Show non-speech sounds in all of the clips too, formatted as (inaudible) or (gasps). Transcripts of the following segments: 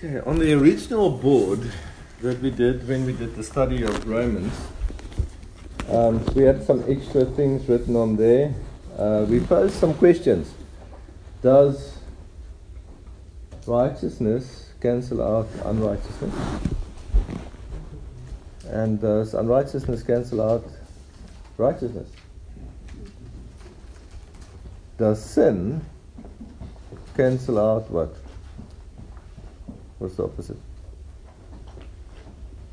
Okay, on the original board that we did when we did the study of Romans, um, we had some extra things written on there. Uh, we posed some questions. Does righteousness cancel out unrighteousness? And does unrighteousness cancel out righteousness? Does sin cancel out what? What's the opposite?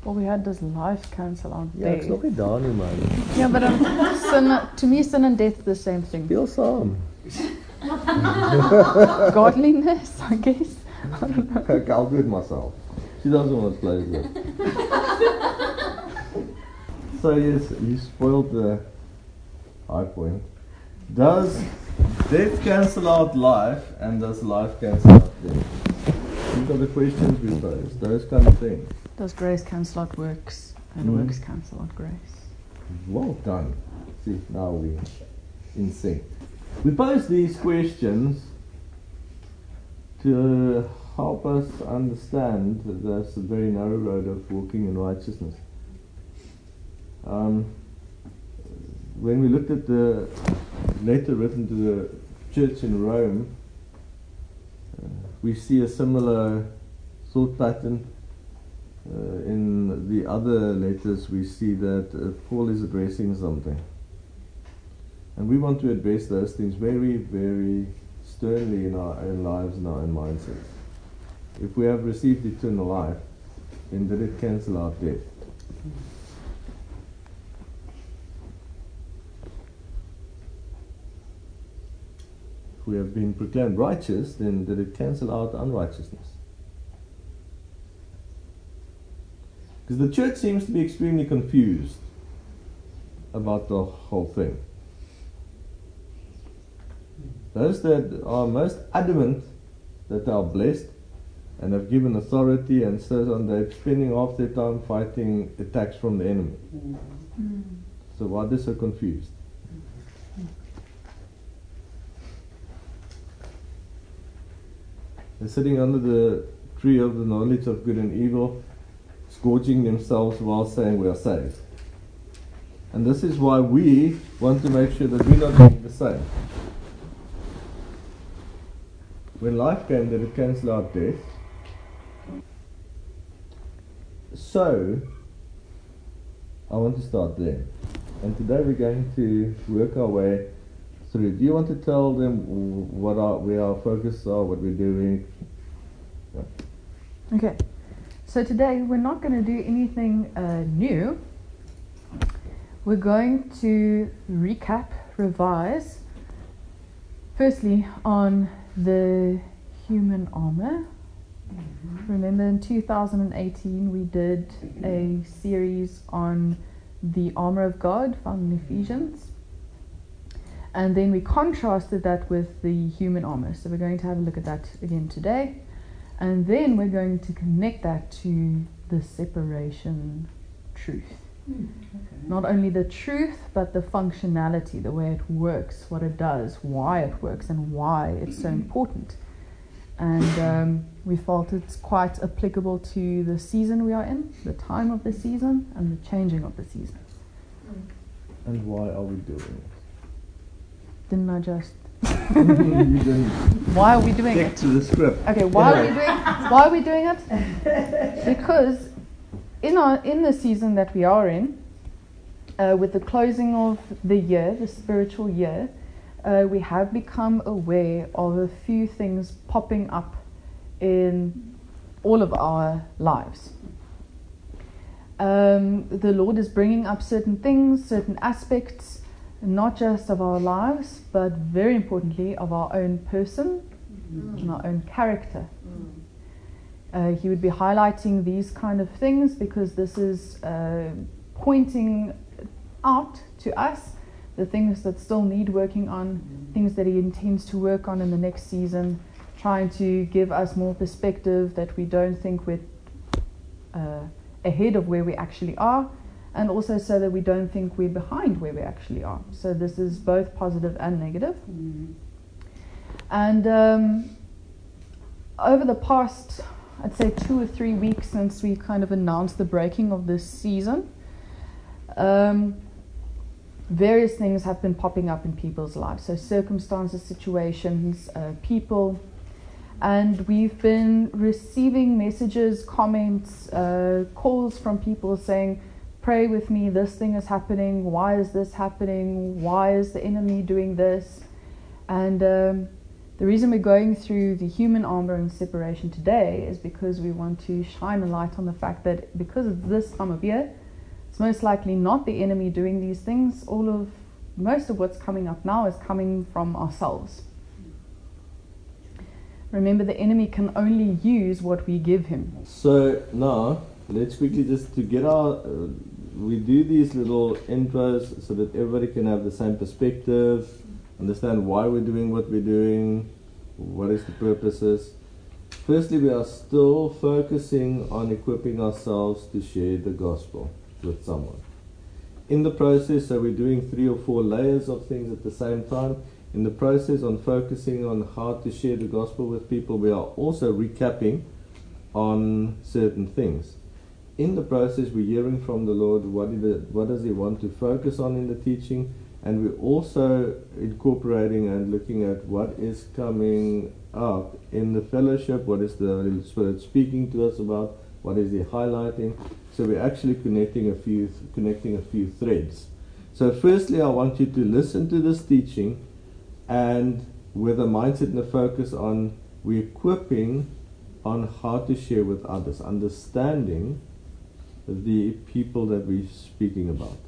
Well, we had this life cancel out Ja, ek death? snap nie daar nie man. Yeah, but um, sin, to me, sin and death are the same thing. Speel saam. (laughs) Godliness, I guess. Ek (laughs) I'll do it myself. She doesn't want to play with it. (laughs) so yes, you spoiled the high point. Does death cancel out life and does life cancel out death? These are the questions we pose. Those kind of things. Does grace cancel out works, and Mhm. works cancel out grace? Well done. See, now we in sync. We pose these questions to help us understand this very narrow road of walking in righteousness. Um, when we looked at the letter written to the church in Rome, we see a similar thought pattern. Uh, in the other letters, we see that uh, Paul is addressing something. And we want to address those things very, very sternly in our own lives and our own mindsets. If we have received eternal life, then did it cancel out death? We have been proclaimed righteous, then did it cancel out unrighteousness? Because the church seems to be extremely confused about the whole thing. Those that are most adamant that they are blessed and have given authority and so on, they're spending half their time fighting attacks from the enemy. Mm-hmm. So why are they so confused? Sitting under the tree of the knowledge of good and evil, scourging themselves while saying we are saved. And this is why we want to make sure that we're not doing the same. When life came, did it cancel out death? So, I want to start there. And today we're going to work our way through. Do you want to tell them what our, where our focus are, what we're doing? Okay, so today we're not going to do anything uh, new. We're going to recap, revise, firstly, on the human armor. Remember in 2018 we did a series on the armor of God found in Ephesians. And then we contrasted that with the human armor. So we're going to have a look at that again today. And then we're going to connect that to the separation truth. Not only the truth, but the functionality, the way it works, what it does, why it works, and why it's so (clears throat) important. And um, we felt it's quite applicable to the season we are in, the time of the season, and the changing of the season. And why are we doing it? Didn't I just? (laughs) Why are we doing stick it? to the script. Okay, why are we doing? Why are we doing it? Because in our in the season that we are in, uh, with the closing of the year, the spiritual year, uh, we have become aware of a few things popping up in all of our lives. Um, the Lord is bringing up certain things, certain aspects, not just of our lives, but very importantly of our own person and our own character. Uh, he would be highlighting these kind of things because this is uh, pointing out to us the things that still need working on, things that he intends to work on in the next season, trying to give us more perspective that we don't think we're uh, ahead of where we actually are, and also so that we don't think we're behind where we actually are. So this is both positive and negative. And um, over the past I'd say, two or three weeks since we kind of announced the breaking of this season, um, various things have been popping up in people's lives. So, circumstances, situations, uh, people. And we've been receiving messages, comments, uh, calls from people saying, Pray with me, this thing is happening. Why is this happening? Why is the enemy doing this? And um, the reason we're going through the human armor and separation today is because we want to shine a light on the fact that because of this time of year, it's most likely not the enemy doing these things. All of most of what's coming up now is coming from ourselves. Remember, the enemy can only use what we give him. So now let's quickly just to get our. Uh, we do these little intros so that everybody can have the same perspective, understand why we're doing what we're doing, what is the purposes. Firstly, we are still focusing on equipping ourselves to share the gospel with someone. In the process, so we're doing three or four layers of things at the same time. In the process, on focusing on how to share the gospel with people, we are also recapping on certain things in the process, we're hearing from the Lord what, it, what does He want to focus on in the teaching, and we're also incorporating and looking at what is coming up in the fellowship, what is the Spirit speaking to us about, what is He highlighting. So we're actually connecting a few connecting a few threads. So firstly, I want you to listen to this teaching, and with a mindset and a focus on we're equipping on how to share with others, understanding the people that we're speaking about.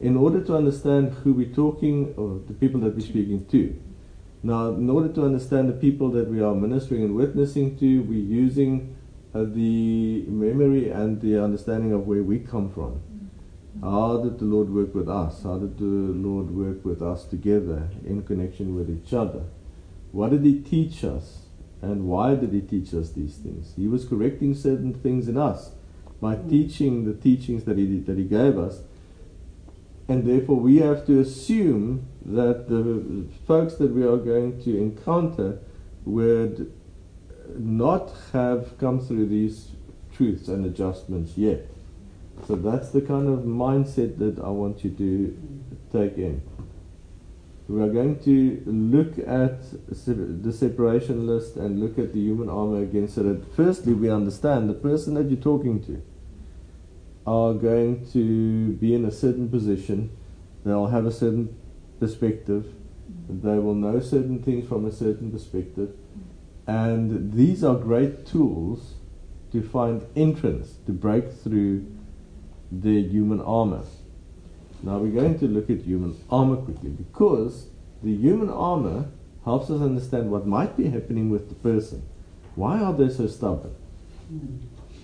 In order to understand who we're talking, or the people that we're speaking to. Now, in order to understand the people that we are ministering and witnessing to, we're using uh, the memory and the understanding of where we come from. How did the Lord work with us? How did the Lord work with us together in connection with each other? What did He teach us? And why did He teach us these things? He was correcting certain things in us by teaching the teachings that he, that he gave us. And therefore, we have to assume that the folks that we are going to encounter would not have come through these truths and adjustments yet. So that's the kind of mindset that I want you to take in. We are going to look at the separation list and look at the human armor again so that firstly we understand the person that you're talking to are going to be in a certain position, they'll have a certain perspective, they will know certain things from a certain perspective, and these are great tools to find entrance, to break through the human armor. Now we're going to look at human armor quickly because the human armor helps us understand what might be happening with the person. Why are they so stubborn?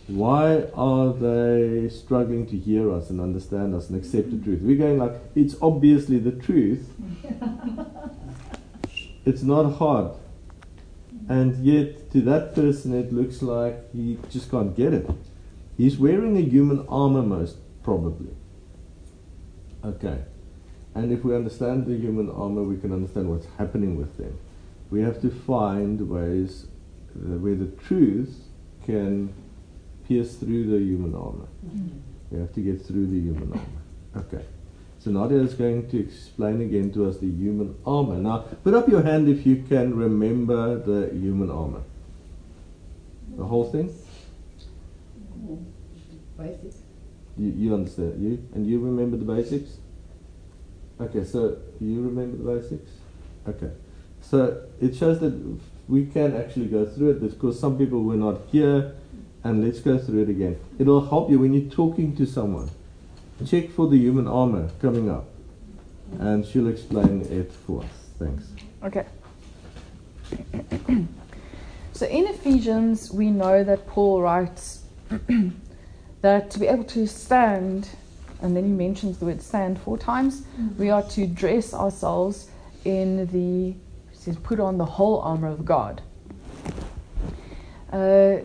Why are they struggling to hear us and understand us and accept the truth? We're going like, it's obviously the truth. it's not hard. And yet, to that person, it looks like he just can't get it. He's wearing a human armor, most probably. Okay. And if we understand the human armor, we can understand what's happening with them. We have to find ways where the truth can pierce through the human armor. Mm-hmm. We have to get through the human armor. Okay. So Nadia is going to explain again to us the human armor. Now, put up your hand if you can remember the human armor. The whole thing? You, you understand, you? And you remember the basics? Okay, so you remember the basics? Okay. So it shows that we can actually go through it because some people were not here and let's go through it again. It'll help you when you're talking to someone. Check for the human armor coming up, and she'll explain it for us. Thanks. Okay. (clears throat) so in Ephesians, we know that Paul writes (clears throat) that to be able to stand, and then he mentions the word stand four times, mm-hmm. we are to dress ourselves in the, says, put on the whole armor of God. Uh,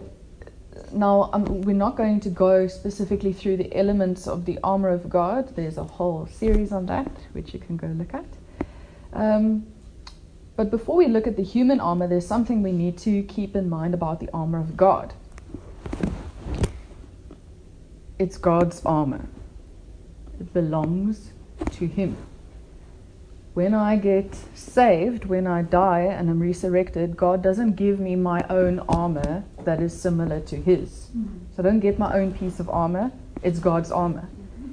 now, um, we're not going to go specifically through the elements of the armor of God. There's a whole series on that, which you can go look at. Um, but before we look at the human armor, there's something we need to keep in mind about the armor of God. It's God's armor. It belongs to Him. When I get saved, when I die and am resurrected, God doesn't give me my own armor that is similar to His. So I don't get my own piece of armor, it's God's armor.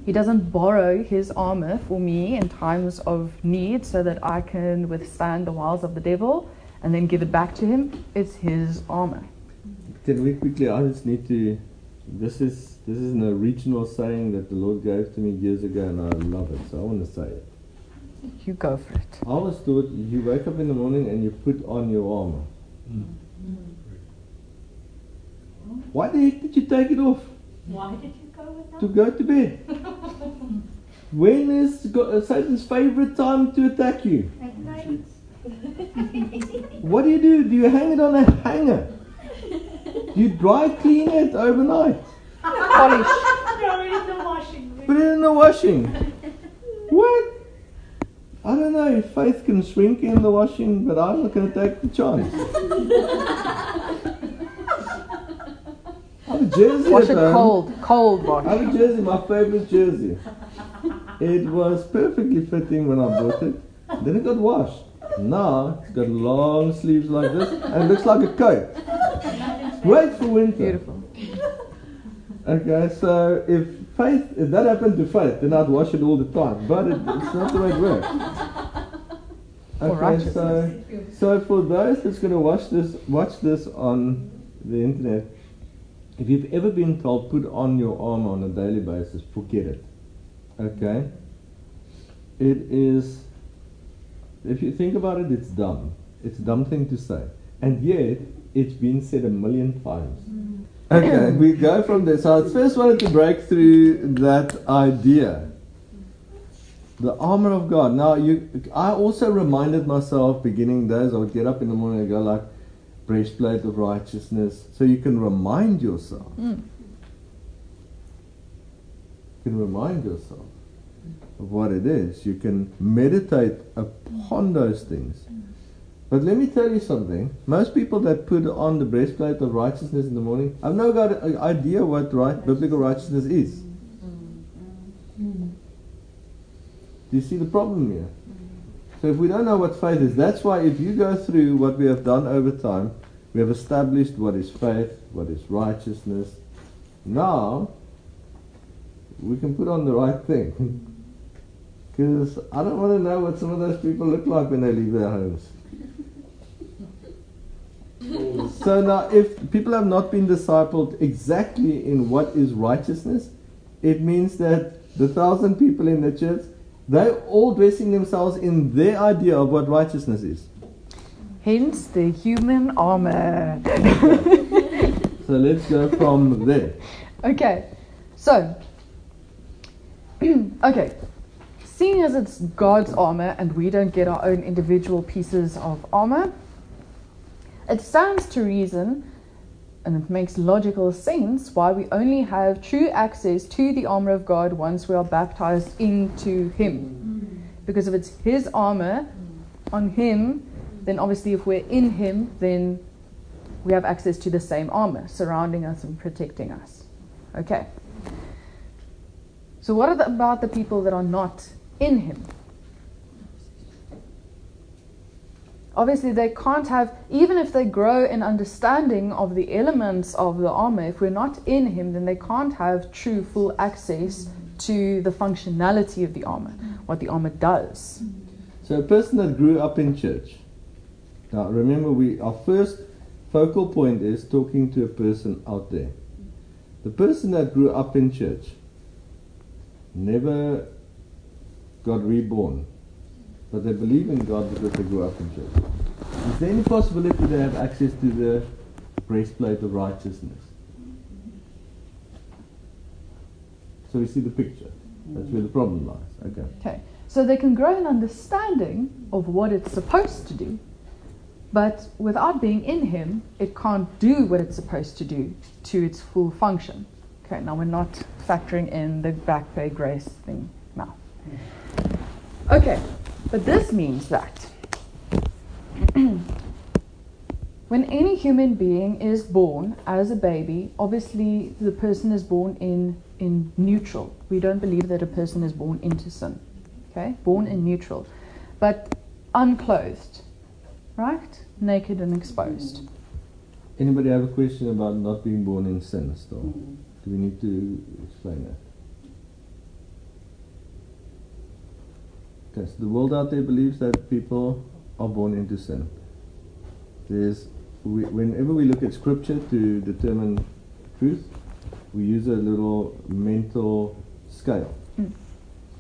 He doesn't borrow His armor for me in times of need so that I can withstand the wiles of the devil and then give it back to Him. It's His armor. Can we quickly? I just need to. This is this is an original saying that the Lord gave to me years ago, and I love it. So I want to say it. You go for it. I was taught you wake up in the morning and you put on your armor. Why the heck did you take it off Why did you go with that? to go to bed? when is Go- uh, Satan's favorite time to attack you? At night. What do you do? Do you hang it on a hanger? Do you dry clean it overnight? Polish. Throw it in the washing Put it in the washing. What? I don't know if faith can shrink in the washing, but I'm not going to take the chance. I have a jersey Wash it home. cold. Cold I wash. have a jersey, my favorite jersey. It was perfectly fitting when I bought it. Then it got washed. Now it's got long sleeves like this and it looks like a coat. It's great for winter. Beautiful. Okay, so if faith, if that happened to faith, then I'd wash it all the time. But it, it's not the way it works. (laughs) Okay, so so for those that's going to watch this, watch this on the internet. If you've ever been told put on your armor on a daily basis, forget it. Okay. It is. If you think about it, it's dumb. It's a dumb thing to say, and yet it's been said a million times. Okay, we go from there. So I first wanted to break through that idea. The armor of God. Now you I also reminded myself beginning days I would get up in the morning and go like breastplate of righteousness. So you can remind yourself. Mm. You can remind yourself of what it is. You can meditate upon those things. But let me tell you something. Most people that put on the breastplate of righteousness in the morning I've no got an idea what right biblical righteousness is. Do you see the problem here? So if we don't know what faith is, that's why if you go through what we have done over time, we have established what is faith, what is righteousness. Now we can put on the right thing. (laughs) Because I don't want to know what some of those people look like when they leave their homes. So now, if people have not been discipled exactly in what is righteousness, it means that the thousand people in the church, they're all dressing themselves in their idea of what righteousness is. Hence the human armor. (laughs) So let's go from there. Okay, so, (clears throat) okay, seeing as it's God's armor and we don't get our own individual pieces of armor, it stands to reason and it makes logical sense why we only have true access to the armor of God once we are baptized into Him. Because if it's His armor on Him, then obviously if we're in Him, then we have access to the same armor surrounding us and protecting us. Okay. So, what about the people that are not in Him? Obviously, they can't have, even if they grow in understanding of the elements of the armor, if we're not in Him, then they can't have true, full access to the functionality of the armor, what the armor does. So a person that grew up in church. Now remember, we our first focal point is talking to a person out there. The person that grew up in church never got reborn, but they believe in God because they grew up in church. Is there any possibility they have access to the breastplate of righteousness? So we see the picture. That's where the problem lies. Okay. Okay. So they can grow an understanding of what it's supposed to do, but without being in Him, it can't do what it's supposed to do to its full function. Okay, now we're not factoring in the back pay grace thing now. Okay, but this means that (clears throat) when any human being is born as a baby, obviously the person is born in in neutral. We don't believe that a person is born into sin. Okay? Born in neutral. But unclothed, right? Naked and exposed. Anybody have a question about not being born in sin still? Do we need to explain that? Okay, the world out there believes that people are born into sin. There's, we, whenever we look at scripture to determine truth, we use a little mental scale. Mm.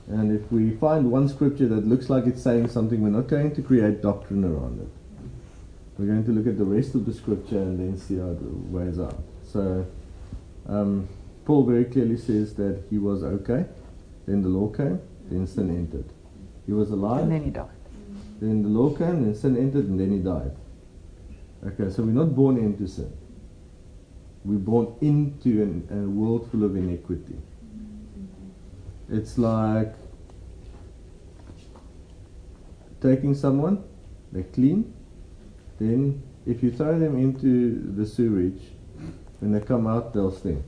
And if we find one scripture that looks like it's saying something, we're not going to create doctrine around it. We're going to look at the rest of the scripture and then see how it weighs out. So, um, Paul very clearly says that he was okay, then the law came, then sin entered. He was alive, And then he died. then the law came, then sin entered, and then he died. Okay, so we're not born into sin. We're born into an, a world full of iniquity. It's like taking someone, they're clean, then if you throw them into the sewage, when they come out, they'll stink.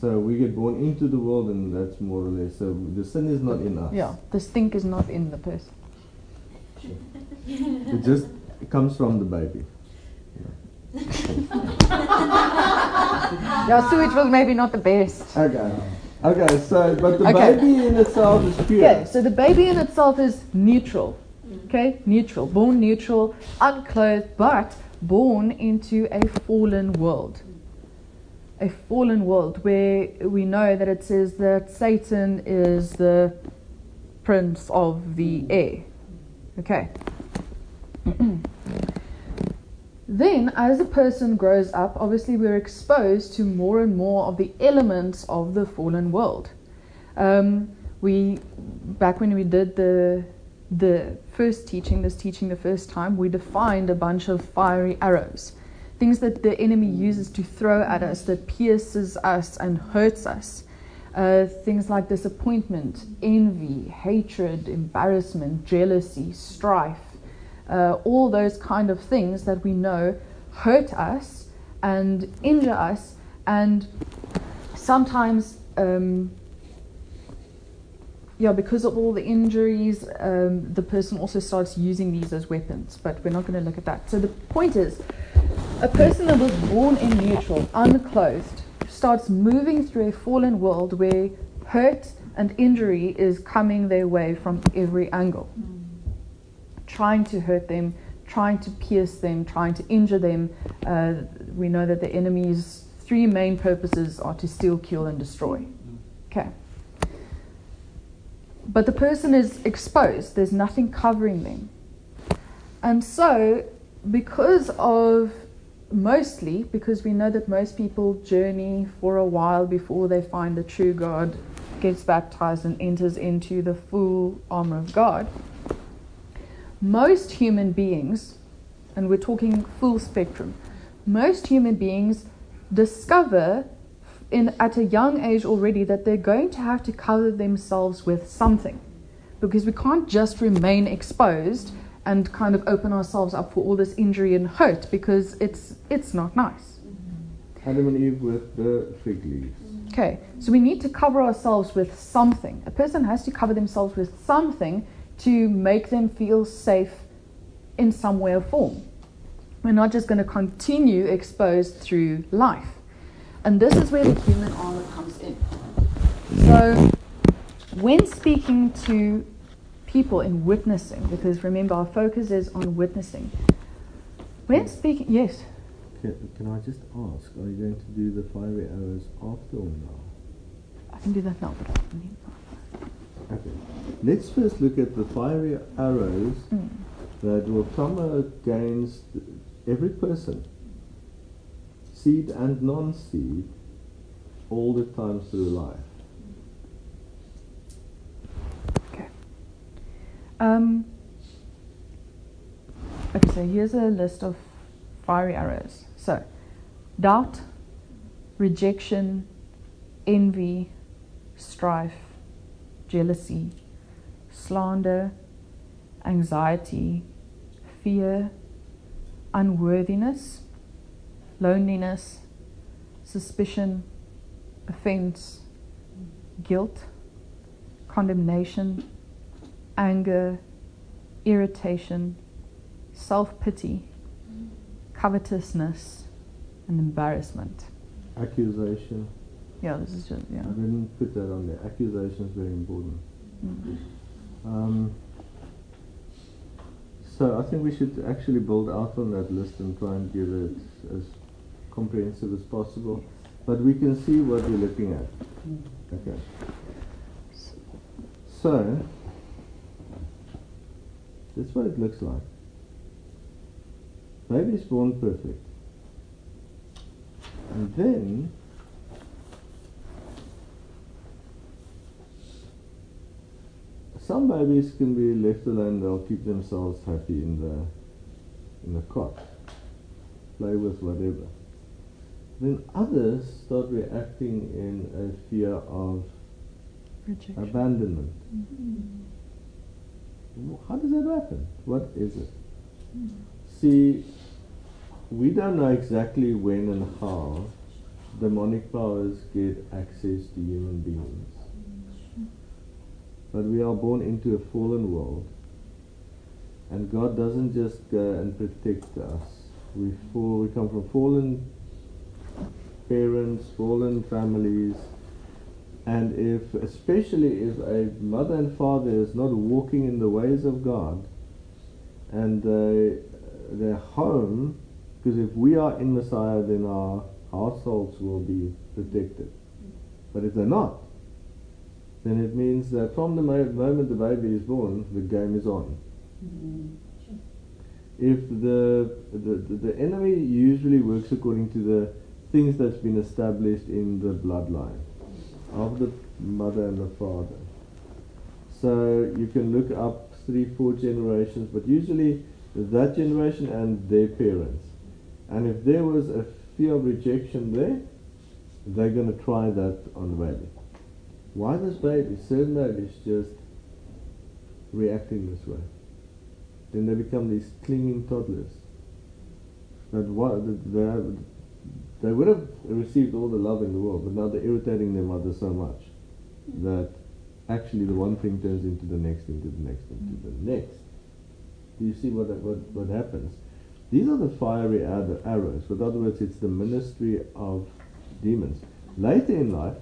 So we get born into the world, and that's more or less. So the sin is not in us. Yeah, the stink is not in the person. (laughs) It just comes from the baby. Yeah, sewage was maybe not the best. Okay. Okay, so, but the Okay. baby in itself is pure. Okay, so the baby in itself is neutral. Okay, neutral, born neutral, unclothed, but born into a fallen world. A fallen world where we know that it says that Satan is the prince of the air. Okay. (clears throat) then, as a person grows up, obviously we're exposed to more and more of the elements of the fallen world. Um, we back when we did the the first teaching, this teaching the first time, we defined a bunch of fiery arrows, things that the enemy uses to throw at us that pierces us and hurts us. Uh, things like disappointment, envy, hatred, embarrassment, jealousy, strife, uh, all those kind of things that we know hurt us and injure us, and sometimes um, yeah, because of all the injuries, um, the person also starts using these as weapons. But we're not going to look at that. So the point is, a person that was born in neutral, unclothed, starts moving through a fallen world where hurt and injury is coming their way from every angle, trying to hurt them, trying to pierce them, trying to injure them. Uh, we know that the enemy's three main purposes are to steal, kill, and destroy. Okay but the person is exposed, there's nothing covering them. And so, because of mostly, because we know that most people journey for a while before they find the true God, gets baptized, and enters into the full armor of God, most human beings, and we're talking full spectrum, most human beings discover in at a young age already that they're going to have to cover themselves with something. Because we can't just remain exposed and kind of open ourselves up for all this injury and hurt because it's it's not nice. Adam and Eve with the fig leaves. okay so we need to cover ourselves with something. A person has to cover themselves with something to make them feel safe in some way or form. We're not just going to continue exposed through life and this is where the human armor comes in. So, when speaking to people in witnessing, because remember our focus is on witnessing, when speaking, yes, Can, can I just ask, are you going to do the fiery arrows after or now? I can do that now, but I need Okay. Let's first look at the fiery arrows mm. that will come against every person, seed and non-seed, all the time through life. Okay. Um, okay, so here's a list of fiery arrows. So, doubt, rejection, envy, strife, jealousy, slander, anxiety, fear, unworthiness, loneliness, suspicion, offense, guilt, condemnation, anger, irritation, self pity, covetousness, and embarrassment. Accusation. Yeah, this is just, yeah. I didn't put that on there. Accusation is very important. Mm. Um, so I think we should actually build out on that list and try and give it as comprehensive as possible. But we can see what we're looking at. Okay. So that's what it looks like. Baby's born perfect. And then some babies can be left alone, they'll keep themselves happy in the in the cot. Play with whatever. Then others start reacting in a fear of Rejection. abandonment. Mm-hmm. How does that happen? What is it? Mm-hmm. See, we don't know exactly when and how demonic powers get access to human beings. But we are born into a fallen world. And God doesn't just go and protect us. We fall, we come from fallen parents, fallen families, and if, especially if a mother and father is not walking in the ways of God, and they, their home, because if we are in Messiah, then our households will be protected. But if they're not, then it means that from the moment the baby is born, the game is on. Mm-hmm. If the, the, the, the enemy usually works according to the things that's been established in the bloodline of the mother and the father. So you can look up three, four generations, but usually that generation and their parents. And if there was a fear of rejection there, they're going to try that on the baby. Why this baby, certain babies just reacting this way? Then they become these clinging toddlers. That what have, they would have received all the love in the world, but now they're irritating their mother so much that actually the one thing turns into the next, into the next, into the next. Do you see what what what happens? These are the fiery arrows. With other words, it's the ministry of demons. Later in life,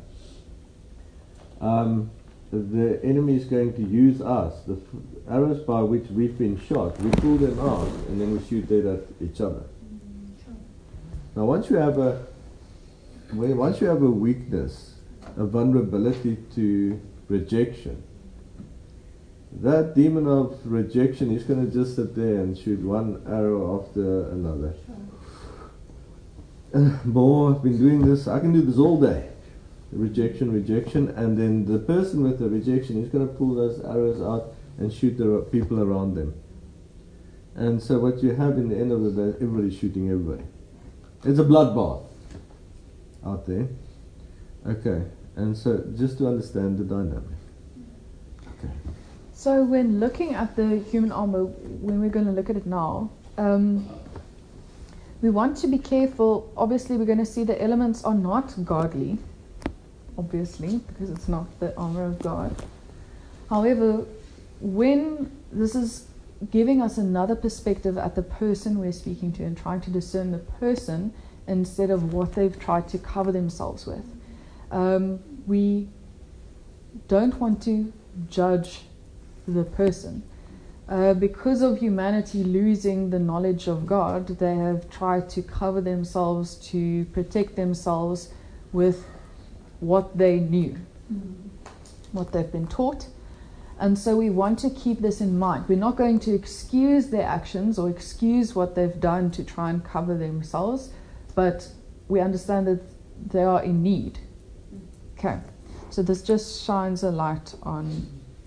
um, the enemy is going to use us, the f- arrows by which we've been shot. We pull them out and then we shoot dead at each other. Now, once you have a once you have a weakness, a vulnerability to rejection, that demon of rejection is going to just sit there and shoot one arrow after another. (sighs) More, I've been doing this. I can do this all day. Rejection, rejection, and then the person with the rejection is going to pull those arrows out and shoot the people around them. And so, what you have in the end of the day, everybody's shooting everybody. It's a bloodbath out there. Okay, and so just to understand the dynamic. Okay. So when looking at the human armor, when we're going to look at it now, um, we want to be careful. Obviously, we're going to see the elements are not godly, obviously, because it's not the armor of God. However, when this is giving us another perspective at the person we're speaking to and trying to discern the person instead of what they've tried to cover themselves with, um, we don't want to judge the person. Uh, because of humanity losing the knowledge of God, they have tried to cover themselves to protect themselves with what they knew, what they've been taught. And so we want to keep this in mind. We're not going to excuse their actions or excuse what they've done to try and cover themselves, but we understand that they are in need. Okay, so this just shines a light on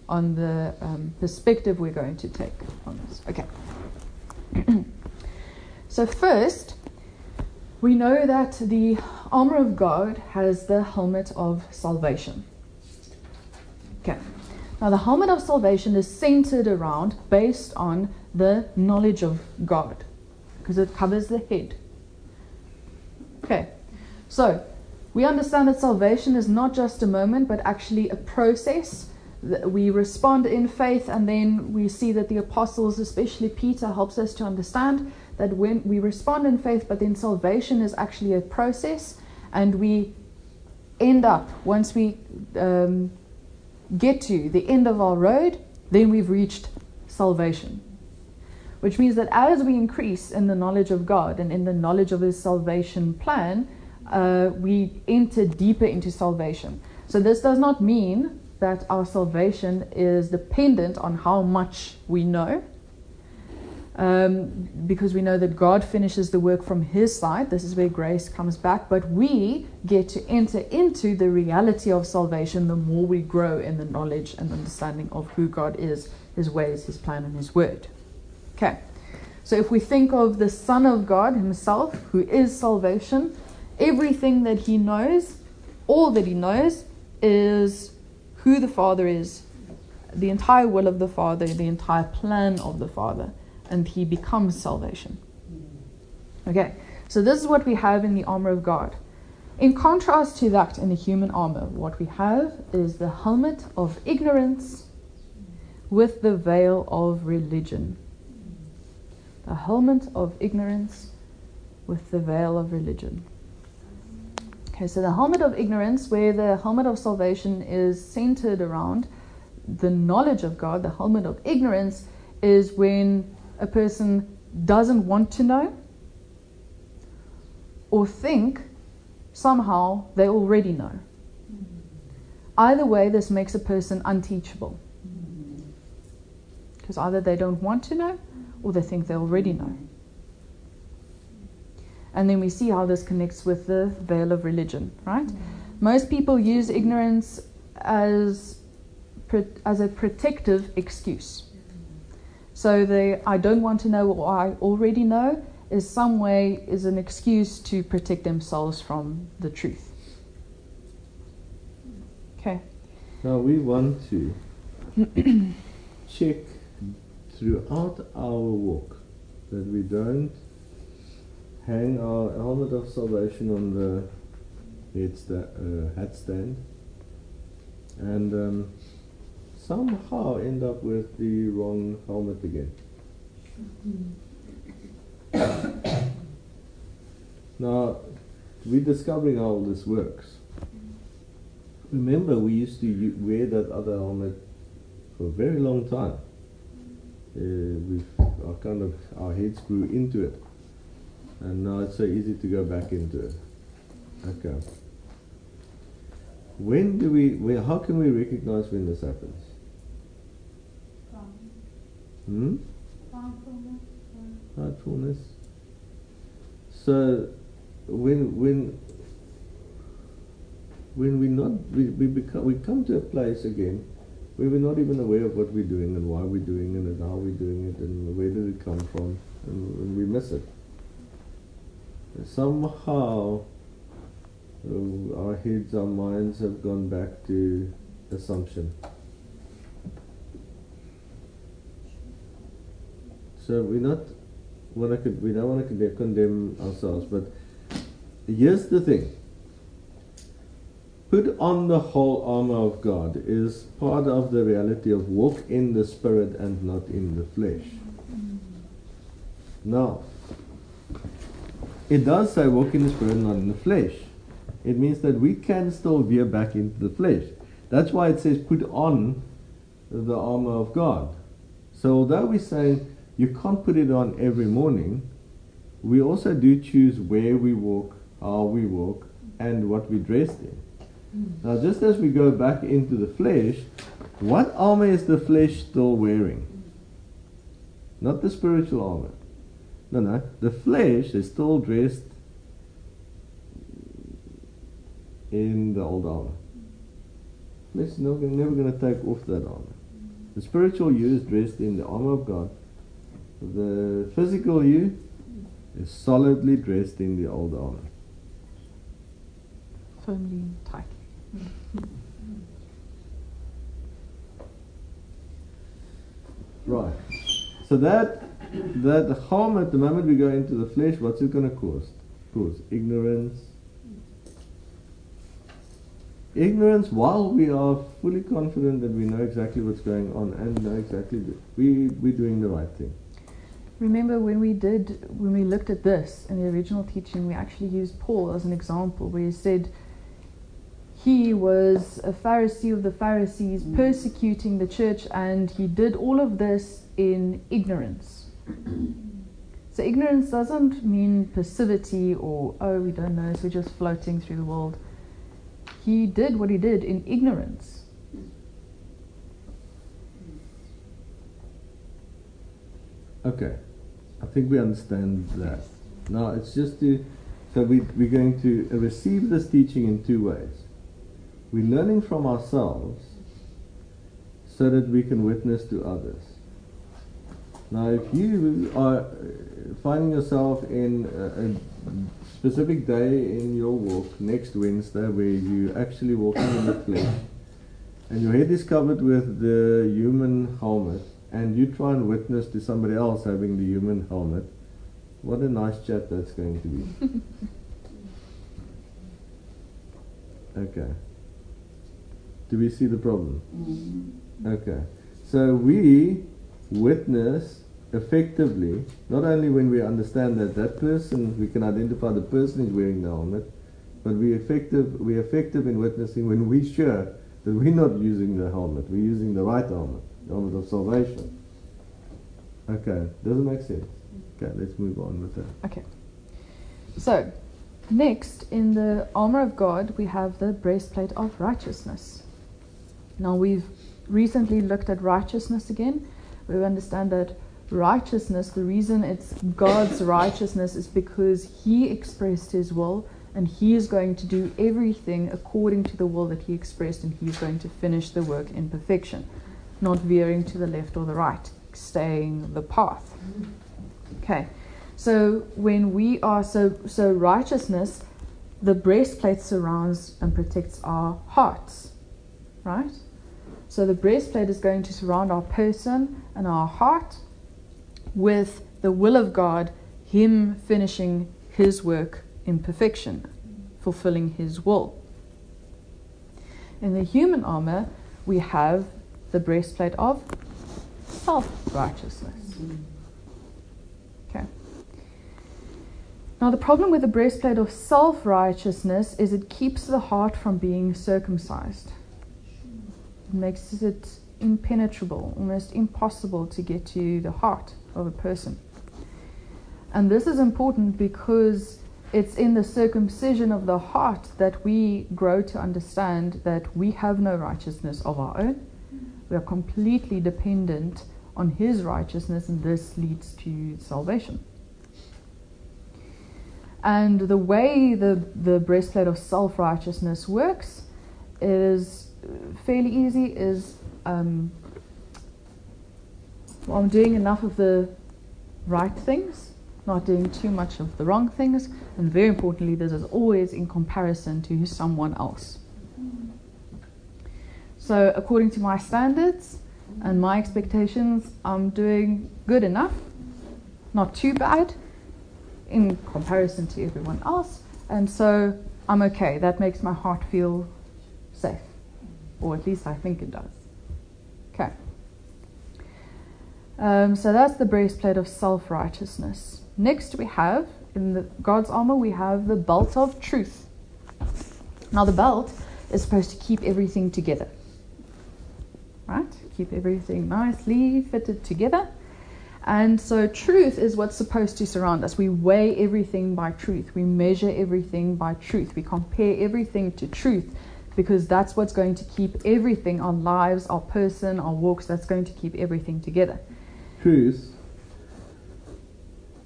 on the um, perspective we're going to take on this. Okay. (clears throat) so first, we know that the armor of God has the helmet of salvation. Okay. Now, the helmet of salvation is centered around, based on the knowledge of God, because it covers the head. Okay. So, we understand that salvation is not just a moment, but actually a process. We respond in faith, and then we see that the apostles, especially Peter, helps us to understand that when we respond in faith, but then salvation is actually a process, and we end up once we um, get to the end of our road, then we've reached salvation. Which means that as we increase in the knowledge of God and in the knowledge of His salvation plan, uh, we enter deeper into salvation. So, this does not mean that our salvation is dependent on how much we know, um, because we know that God finishes the work from His side. This is where grace comes back. But we get to enter into the reality of salvation the more we grow in the knowledge and understanding of who God is, His ways, His plan, and His word. Okay. So if we think of the Son of God Himself, who is salvation, everything that He knows, all that He knows, is who the Father is, the entire will of the Father, the entire plan of the Father and he becomes salvation. Okay, so this is what we have in the armor of God. In contrast to that, in the human armor, what we have is the helmet of ignorance with the veil of religion. The helmet of ignorance with the veil of religion. Okay, so the helmet of ignorance, where the helmet of salvation is centered around the knowledge of God, the helmet of ignorance is when a person doesn't want to know or think somehow they already know. Either way, this makes a person unteachable. Because either they don't want to know or they think they already know. And then we see how this connects with the veil of religion, right? Most people use ignorance as, as a protective excuse. So the I don't want to know what I already know is some way is an excuse to protect themselves from the truth. Okay. Now we want to check throughout our walk that we don't hang our helmet of salvation on the head sta- uh, hat stand and um, somehow end up with the wrong helmet again. (coughs) now, we're discovering how all this works. Remember, we used to wear that other helmet for a very long time. Uh, we've our kind of our heads grew into it, and now it's so easy to go back into it. Okay. When do we? How can we recognize when this happens? Hmm? So when when when we not we, we become we come to a place again where we're not even aware of what we're doing and why we're doing it and how we're doing it and where did it come from and, and we miss it. Somehow uh, our heads, our minds have gone back to assumption. So we're not want to we don't want to condemn ourselves, but here's the thing. Put on the whole armor of God is part of the reality of walk in the spirit and not in the flesh. Now, it does say walk in the spirit, not in the flesh. It means that we can still veer back into the flesh. That's why it says put on the armor of God. So although we're saying you can't put it on every morning. We also do choose where we walk, how we walk, and what we dress in. Mm. Now, just as we go back into the flesh, what armor is the flesh still wearing? Not the spiritual armor. No, no. The flesh is still dressed in the old armor. Flesh is never, never going to take off that armor. The spiritual you is dressed in the armor of God the physical you is solidly dressed in the old armor. Firmly and tightly. Right. So that that harm at the moment we go into the flesh, what's it going to cause? Cause ignorance, ignorance while we are fully confident that we know exactly what's going on and know exactly we we're doing the right thing. Remember when we did when we looked at this in the original teaching, we actually used Paul as an example where he said he was a Pharisee of the Pharisees, mm. persecuting the church, and he did all of this in ignorance. (clears throat) so ignorance doesn't mean passivity or oh we don't know, so we're just floating through the world. He did what he did in ignorance. Okay, I think we understand that. Now it's just to, so we, we're going to receive this teaching in two ways. We're learning from ourselves so that we can witness to others. Now, if you are finding yourself in a, a specific day in your walk next Wednesday where you're actually walking in the flesh and your head is covered with the human helmet and you try and witness to somebody else having the human helmet, what a nice chat that's going to be. (laughs) okay. Do we see the problem? Mm-hmm. Okay. So we witness effectively, not only when we understand that that person, we can identify the person is wearing the helmet, but we effective we're effective in witnessing when we're sure that we're not using the helmet, we're using the right helmet, of salvation. Okay, does it make sense? Okay, let's move on with that. Okay. So, next in the armor of God, we have the breastplate of righteousness. Now, we've recently looked at righteousness again. We understand that righteousness, the reason it's God's righteousness is because He expressed His will and He is going to do everything according to the will that He expressed and He's going to finish the work in perfection, not veering to the left or the right, staying the path. Okay, so when we are so, so righteousness, the breastplate surrounds and protects our hearts, right? So the breastplate is going to surround our person and our heart with the will of God, Him finishing His work in perfection, fulfilling His will. In the human armor, we have the breastplate of self righteousness. Okay. Now, the problem with the breastplate of self righteousness is it keeps the heart from being circumcised. It makes it impenetrable, almost impossible to get to the heart of a person. And this is important because it's in the circumcision of the heart that we grow to understand that we have no righteousness of our own. We are completely dependent on His righteousness, and this leads to salvation. And the way the, the breastplate of self righteousness works is fairly easy. Is um, well, I'm doing enough of the right things, not doing too much of the wrong things, and very importantly, this is always in comparison to someone else. So, according to my standards and my expectations, I'm doing good enough, not too bad in comparison to everyone else, and so I'm okay. That makes my heart feel safe, or at least I think it does. Okay. Um, so that's the breastplate of self righteousness. Next, we have in the, God's armor, we have the belt of truth. Now, the belt is supposed to keep everything together, right? Keep everything nicely fitted together. And so, truth is what's supposed to surround us. We weigh everything by truth, we measure everything by truth, we compare everything to truth because that's what's going to keep everything our lives, our person, our walks that's going to keep everything together truth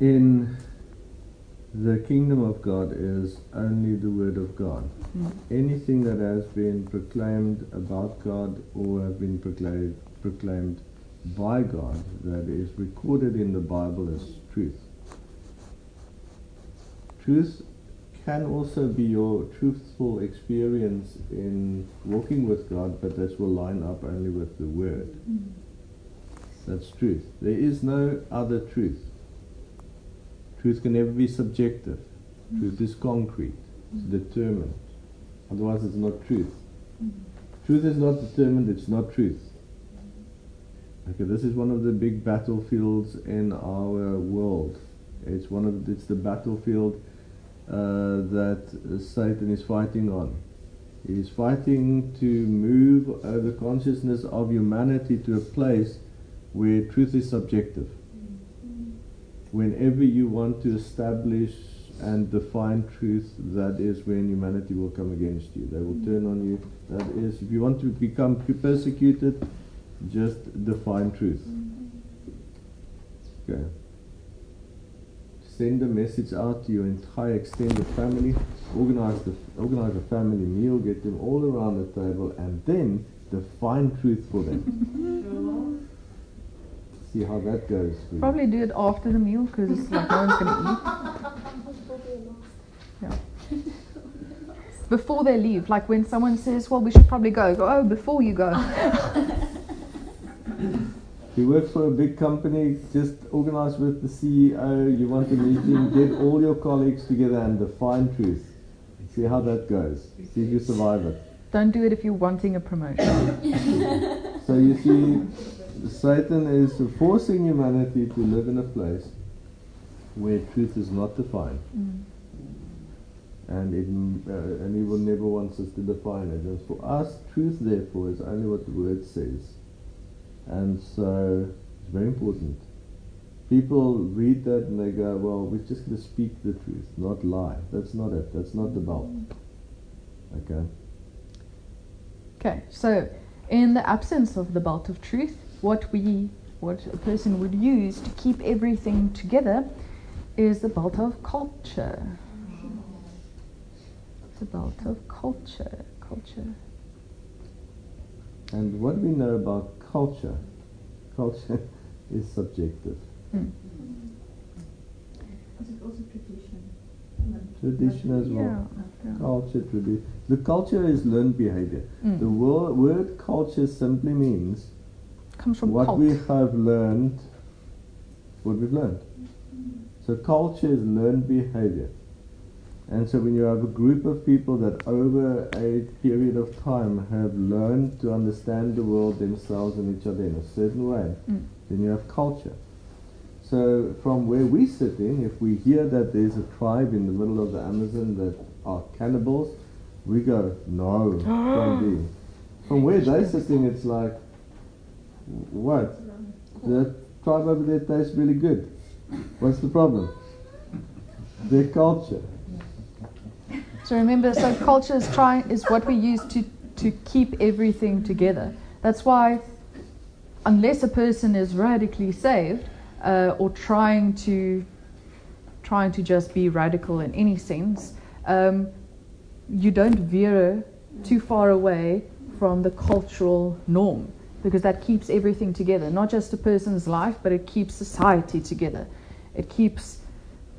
in the kingdom of God is only the word of God. Mm. Anything that has been proclaimed about God or have been proclaimed, proclaimed by God that is recorded in the Bible as truth. Truth can also be your truthful experience in walking with God, but this will line up only with the Word. Mm. That's truth. There is no other truth. Truth can never be subjective. Truth is concrete. It's determined. Otherwise, it's not truth. Truth is not determined, it's not truth. Okay, this is one of the big battlefields in our world. It's one of it's the battlefield uh, that Satan is fighting on. He's fighting to move uh, the consciousness of humanity to a place where truth is subjective. Whenever you want to establish and define truth, that is when humanity will come against you. They will turn on you. That is, if you want to become persecuted, just define truth. Okay. Send a message out to your entire extended family. Organize the organize a family meal. Get them all around the table, and then define truth for them. (laughs) See how that goes. for you. Probably do it after the meal because it's like no one's going (laughs) to eat. (laughs) Before they leave, like when someone says, well, we should probably go, go, oh, before you go. (laughs) You work for a big company, just organize with the CEO. You want a meeting, get all your colleagues together and define truth. See how that goes. See if you survive it. Don't do it if you're wanting a promotion. (laughs) So you see, Satan is forcing humanity to live in a place where truth is not defined. Mm. And it, uh, will never wants us to define it. And for us, truth therefore is only what the word says. And so it's very important. People read that and they go, well, we're just going to speak the truth, not lie. That's not it. That's not the belt. Okay? Okay, so in the absence of the belt of truth, what we, what a person would use to keep everything together is the belt of culture. The belt of culture, culture. And what we know about culture, culture (laughs) is subjective. Mm. Is it also tradition? Tradition as well. yeah. Culture, tradition. The culture is learned behavior. Mm. The wo- word culture simply means Comes from what cult. we have learned, what we've learned. So culture is learned behavior. And so when you have a group of people that over a period of time have learned to understand the world, themselves and each other in a certain way, Mm. then you have culture. So from where we sit in, if we hear that there's a tribe in the middle of the Amazon that are cannibals, we go, no, can't be. (gasps) From where they sit in, it's like, what? The tribe over there tastes really good. What's the problem? Their culture. So remember, so culture is trying is what we use to to keep everything together. That's why, unless a person is radically saved uh, or trying to trying to just be radical in any sense, um, you don't veer too far away from the cultural norm because that keeps everything together. Not just a person's life, but it keeps society together. It keeps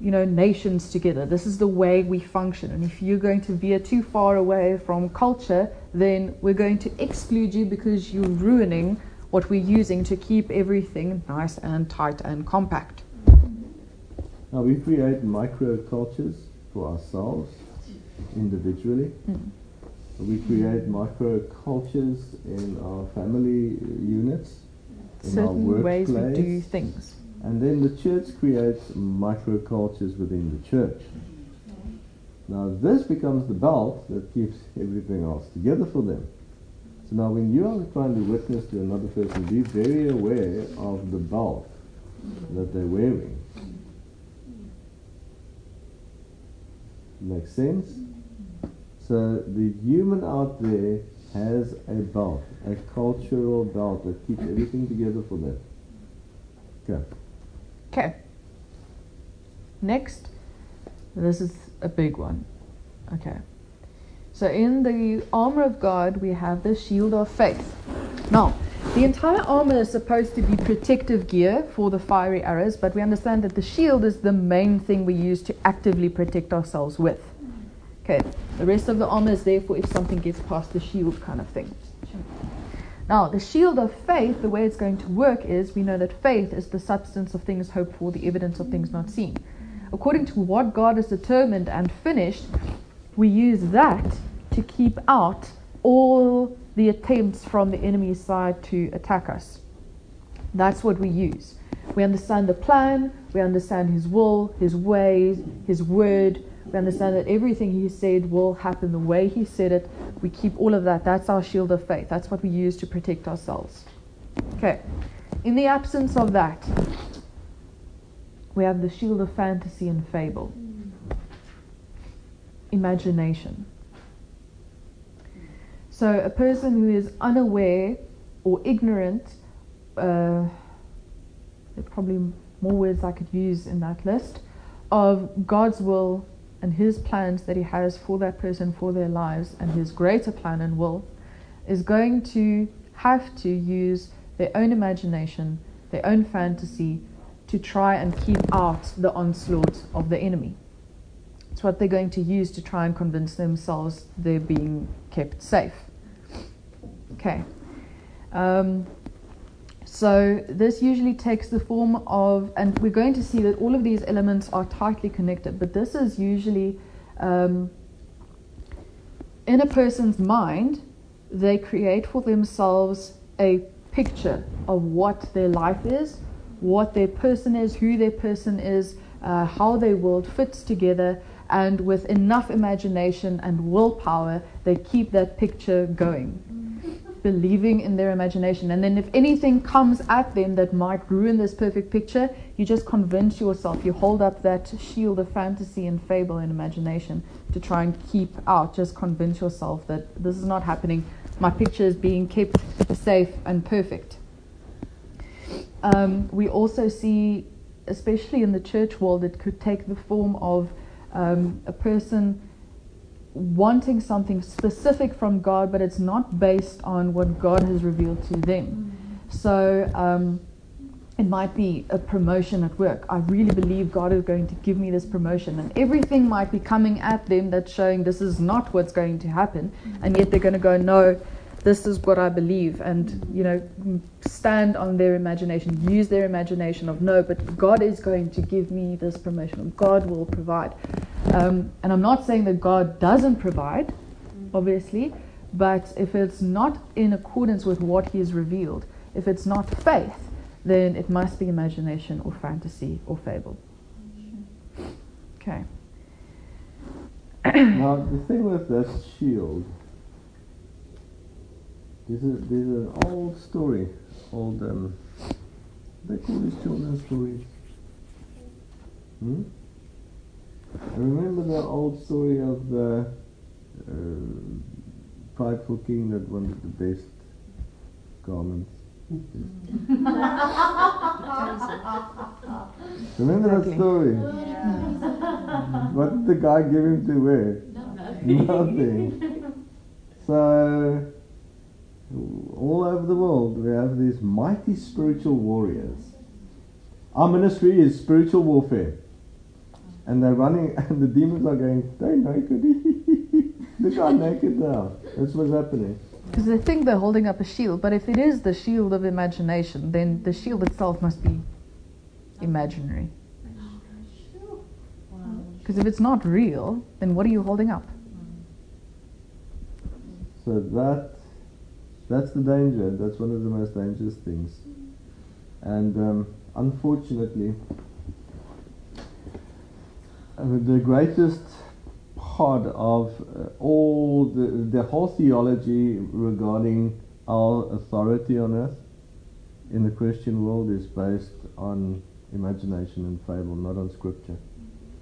you know, nations together. This is the way we function. And if you're going to veer too far away from culture, then we're going to exclude you because you're ruining what we're using to keep everything nice and tight and compact. Now we create microcultures for ourselves individually. Mm. We create microcultures in our family units, in our Certain ways we do things. And then the church creates microcultures within the church. Now this becomes the belt that keeps everything else together for them. So now when you are trying to witness to another person, be very aware of the belt that they're wearing. Makes sense? So the human out there has a belt, a cultural belt that keeps everything together for them. Okay. Okay. Next, this is a big one. Okay. So in the armor of God, we have the shield of faith. Now, the entire armor is supposed to be protective gear for the fiery arrows, but we understand that the shield is the main thing we use to actively protect ourselves with. Okay, the rest of the armor is there for if something gets past the shield kind of thing. Now, the shield of faith, the way it's going to work is we know that faith is the substance of things hoped for, the evidence of things not seen. According to what God has determined and finished, we use that to keep out all the attempts from the enemy's side to attack us. That's what we use. We understand the plan, we understand his will, his ways, his word. We understand that everything he said will happen the way he said it. We keep all of that. That's our shield of faith. That's what we use to protect ourselves. Okay. In the absence of that, we have the shield of fantasy and fable. Imagination. So, a person who is unaware or ignorant, uh, probably more words I could use in that list, of God's will and His plans that He has for that person, for their lives, and His greater plan and will, is going to have to use their own imagination, their own fantasy, to try and keep out the onslaught of the enemy. It's what they're going to use to try and convince themselves they're being kept safe. Okay. Um, so this usually takes the form of, and we're going to see that all of these elements are tightly connected, but this is usually um, in a person's mind, they create for themselves a picture of what their life is, what their person is, who their person is, uh, how their world fits together, and with enough imagination and willpower, they keep that picture going believing in their imagination. And then if anything comes at them that might ruin this perfect picture, you just convince yourself, you hold up that shield of fantasy and fable and imagination to try and keep out. Just convince yourself that this is not happening. My picture is being kept safe and perfect. Um, we also see, especially in the church world, it could take the form of um, a person wanting something specific from God, but it's not based on what God has revealed to them. Mm-hmm. So um, it might be a promotion at work. I really believe God is going to give me this promotion, and everything might be coming at them that's showing this is not what's going to happen, mm-hmm. and yet they're going to go, No, this is what I believe, and you know, stand on their imagination, use their imagination of no, but God is going to give me this promotion, God will provide. Um, and I'm not saying that God doesn't provide, obviously, but if it's not in accordance with what He has revealed, if it's not faith, then it must be imagination or fantasy or fable. Okay. now, the thing with this shield there's, a, there's an old story, old, um, they call these children's stories. Hmm? I remember the old story of the uh, prideful king that wanted the best garments. (laughs) Remember that story? Yeah. what did the guy give him to wear? Nothing. Nothing. (laughs) So all over the world, we have these mighty spiritual warriors. Our ministry is spiritual warfare. And they're running, (laughs) and the demons are going, they're naked. (laughs) Look how naked they are. That's what's happening. Because they think they're holding up a shield, but if it is the shield of imagination, then the shield itself must be imaginary. Because if it's not real, then what are you holding up? So that that's the danger. That's one of the most dangerous things. And um, unfortunately, uh, the greatest part of uh, all the, the whole theology regarding our authority on earth in the Christian world is based on imagination and fable, not on scripture.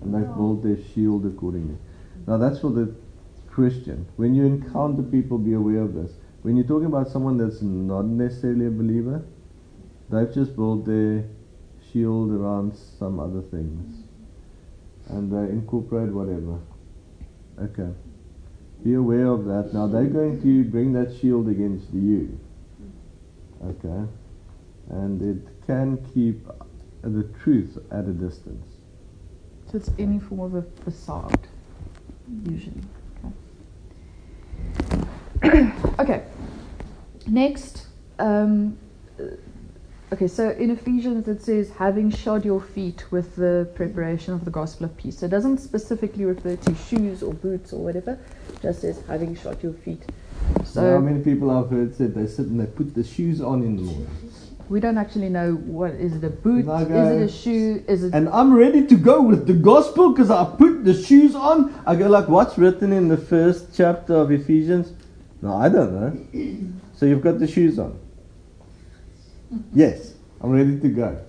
And they've built their shield accordingly. Now that's for the Christian. When you encounter people, be aware of this when you're talking about someone that's not necessarily a believer, they've just built their shield around some other things. And they incorporate whatever. Okay. Be aware of that. Now they're going to bring that shield against you. Okay. And it can keep the truth at a distance. So it's any form of a facade, usually. Okay. (clears throat) okay. Next, um, okay, so in Ephesians it says, having shod your feet with the preparation of the gospel of peace. So it doesn't specifically refer to shoes or boots or whatever, it just says, having shod your feet So how many people I've heard said they sit and they put the shoes on in the morning. we don't actually know what is it a boot? Like Is it a- a shoe? Is it And I'm ready to go with the gospel because I put the shoes on. I go like, what's written in the first chapter of Ephesians? No, I don't know. So you've got the shoes on. Yes, I'm ready to go.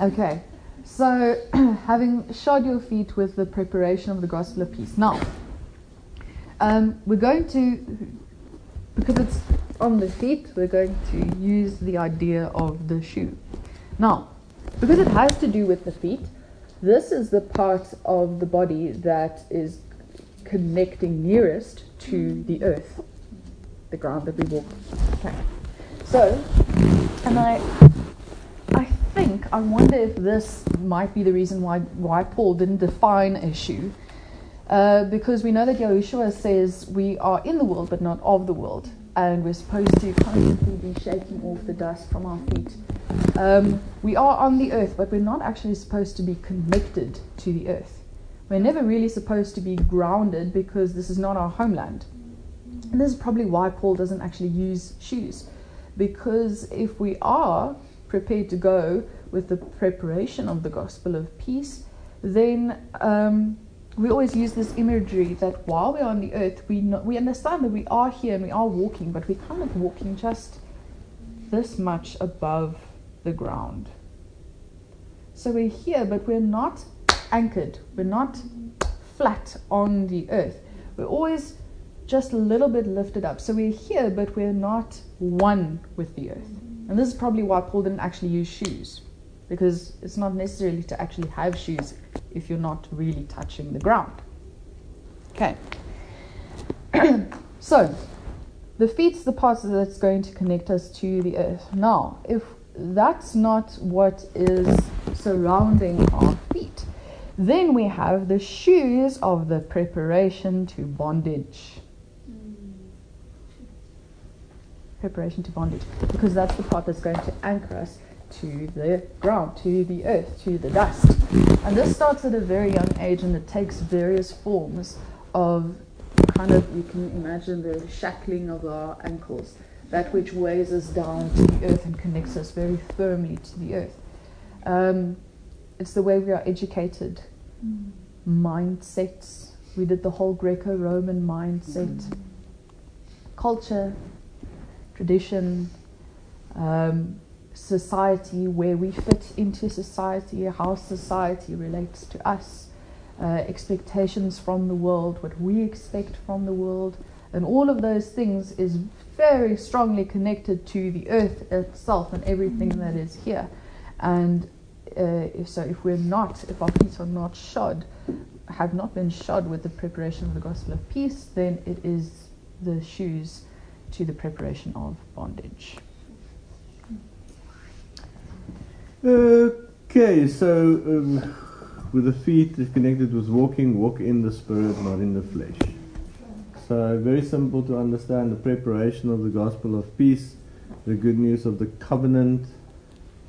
Okay, so (clears throat) having shod your feet with the preparation of the gospel of peace. Now, um, we're going to, because it's on the feet, we're going to use the idea of the shoe. Now, because it has to do with the feet, this is the part of the body that is connecting nearest to the earth, the ground that we walk on. Okay. So, and I I think, I wonder if this might be the reason why, why Paul didn't define shoe. Uh, because we know that Yahushua says we are in the world but not of the world, and we're supposed to constantly be shaking off the dust from our feet. Um, we are on the earth, but we're not actually supposed to be connected to the earth. We're never really supposed to be grounded because this is not our homeland. And this is probably why Paul doesn't actually use shoes. Because if we are prepared to go with the preparation of the gospel of peace, then um, we always use this imagery that while we're on the earth, we we understand that we are here and we are walking, but we're kind of walking just this much above the ground. So we're here, but we're not anchored. We're not flat on the earth. We're always just a little bit lifted up. So we're here, but we're not one with the earth. And this is probably why Paul didn't actually use shoes, because it's not necessarily to actually have shoes if you're not really touching the ground. Okay. (clears throat) so, the feet's the part that's going to connect us to the earth. Now, if that's not what is surrounding our feet, then we have the shoes of the preparation to bondage. Preparation to bondage, because that's the part that's going to anchor us to the ground, to the earth, to the dust. And this starts at a very young age and it takes various forms of kind of, you can imagine the shackling of our ankles, that which weighs us down to the earth and connects us very firmly to the earth. Um, it's the way we are educated, mindsets. We did the whole Greco Roman mindset, culture, tradition, um, society, where we fit into society, how society relates to us, uh, expectations from the world, what we expect from the world, and all of those things is very strongly connected to the earth itself and everything that is here. And uh, if so, if we're not, if our feet are not shod, have not been shod with the preparation of the gospel of peace, then it is the shoes to the preparation of bondage. Okay, so um, with the feet connected with walking, walk in the spirit, not in the flesh. So very simple to understand the preparation of the gospel of peace, the good news of the covenant, uh,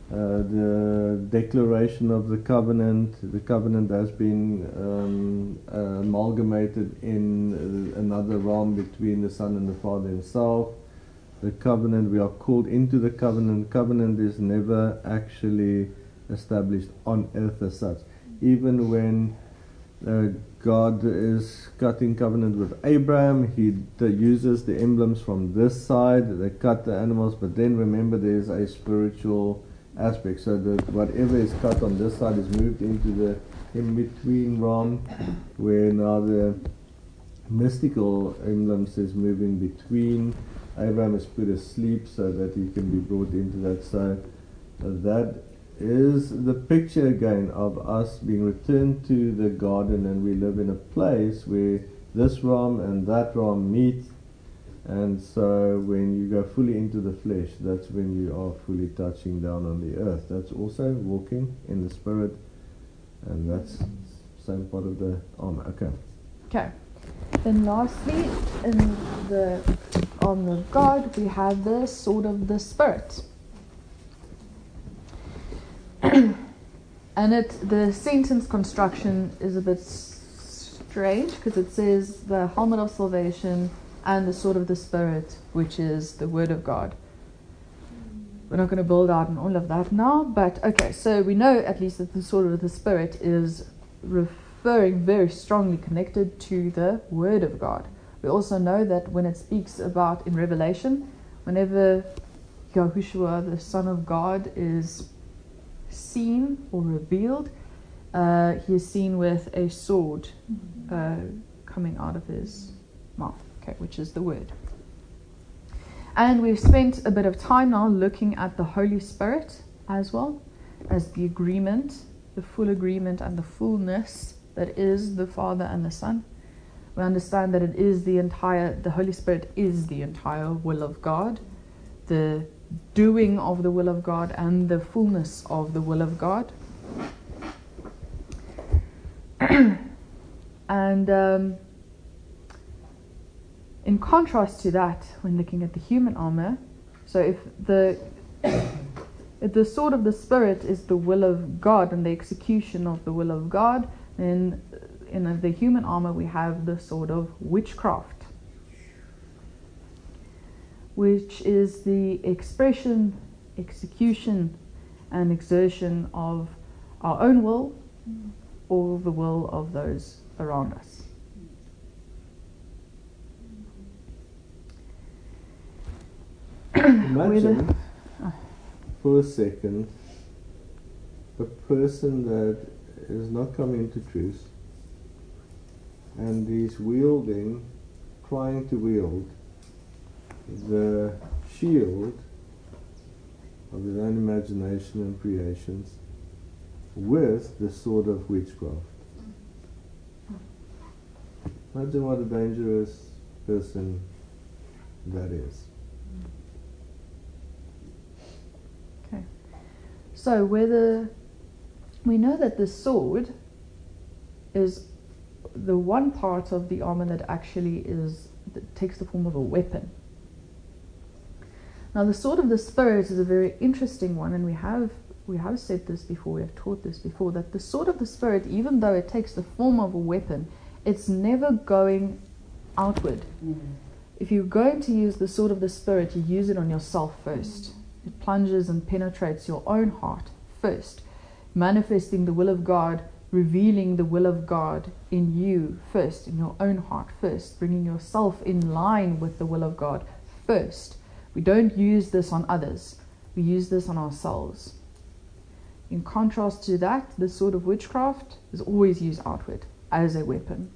the declaration of the covenant. The covenant has been um, uh, amalgamated in uh, another realm between the Son and the Father Himself. The covenant, we are called into the covenant. Covenant is never actually established on earth as such. Even when uh, God is cutting covenant with Abraham, he d- uses the emblems from this side. They cut the animals, but then remember there is a spiritual aspect. So that whatever is cut on this side is moved into the in between realm, where now the mystical emblems is moving between. Abraham is put asleep so that he can be brought into that. Uh, that is the picture again of us being returned to the garden and we live in a place where this realm and that realm meet and so when you go fully into the flesh that's when you are fully touching down on the earth that's also walking in the spirit and that's same part of the armor okay Okay. Then lastly, in the armor of God, we have the sword of the Spirit. (clears throat) and it the sentence construction is a bit strange because it says the helmet of salvation and the sword of the Spirit, which is the Word of God. We're not going to build out on all of that now, but okay, so we know at least that the sword of the Spirit is referring very strongly connected to the Word of God. We also know that when it speaks about in Revelation, whenever Yahushua, the Son of God, is seen or revealed, uh, he is seen with a sword uh, coming out of his mouth, which is the word. And we've spent a bit of time now looking at the Holy Spirit as well as the agreement, the full agreement, and the fullness that is the Father and the Son. We understand that it is the entire, the Holy Spirit is the entire will of God, the doing of the will of God, and the fullness of the will of God. (clears throat) and um, in contrast to that, when looking at the human armor, so if the if the sword of the spirit is the will of God and the execution of the will of God, then in the human armor we have the sword of witchcraft, which is the expression, execution, and exertion of our own will or the will of those around us. Imagine for a second a person that is not coming to truth and is wielding, trying to wield the shield of his own imagination and creations with the sword of witchcraft. Imagine what a dangerous person that is. So whether we know that the sword is the one part of the armor that actually is that takes the form of a weapon. Now the sword of the spirit is a very interesting one, and we have we have said this before, we have taught this before, that the sword of the spirit, even though it takes the form of a weapon, it's never going outward. Mm-hmm. If you're going to use the sword of the spirit, you use it on yourself first. It plunges and penetrates your own heart first, manifesting the will of God, revealing the will of God in you first, in your own heart first, bringing yourself in line with the will of God first. We don't use this on others, we use this on ourselves. In contrast to that, the sword of witchcraft is always used outward as a weapon.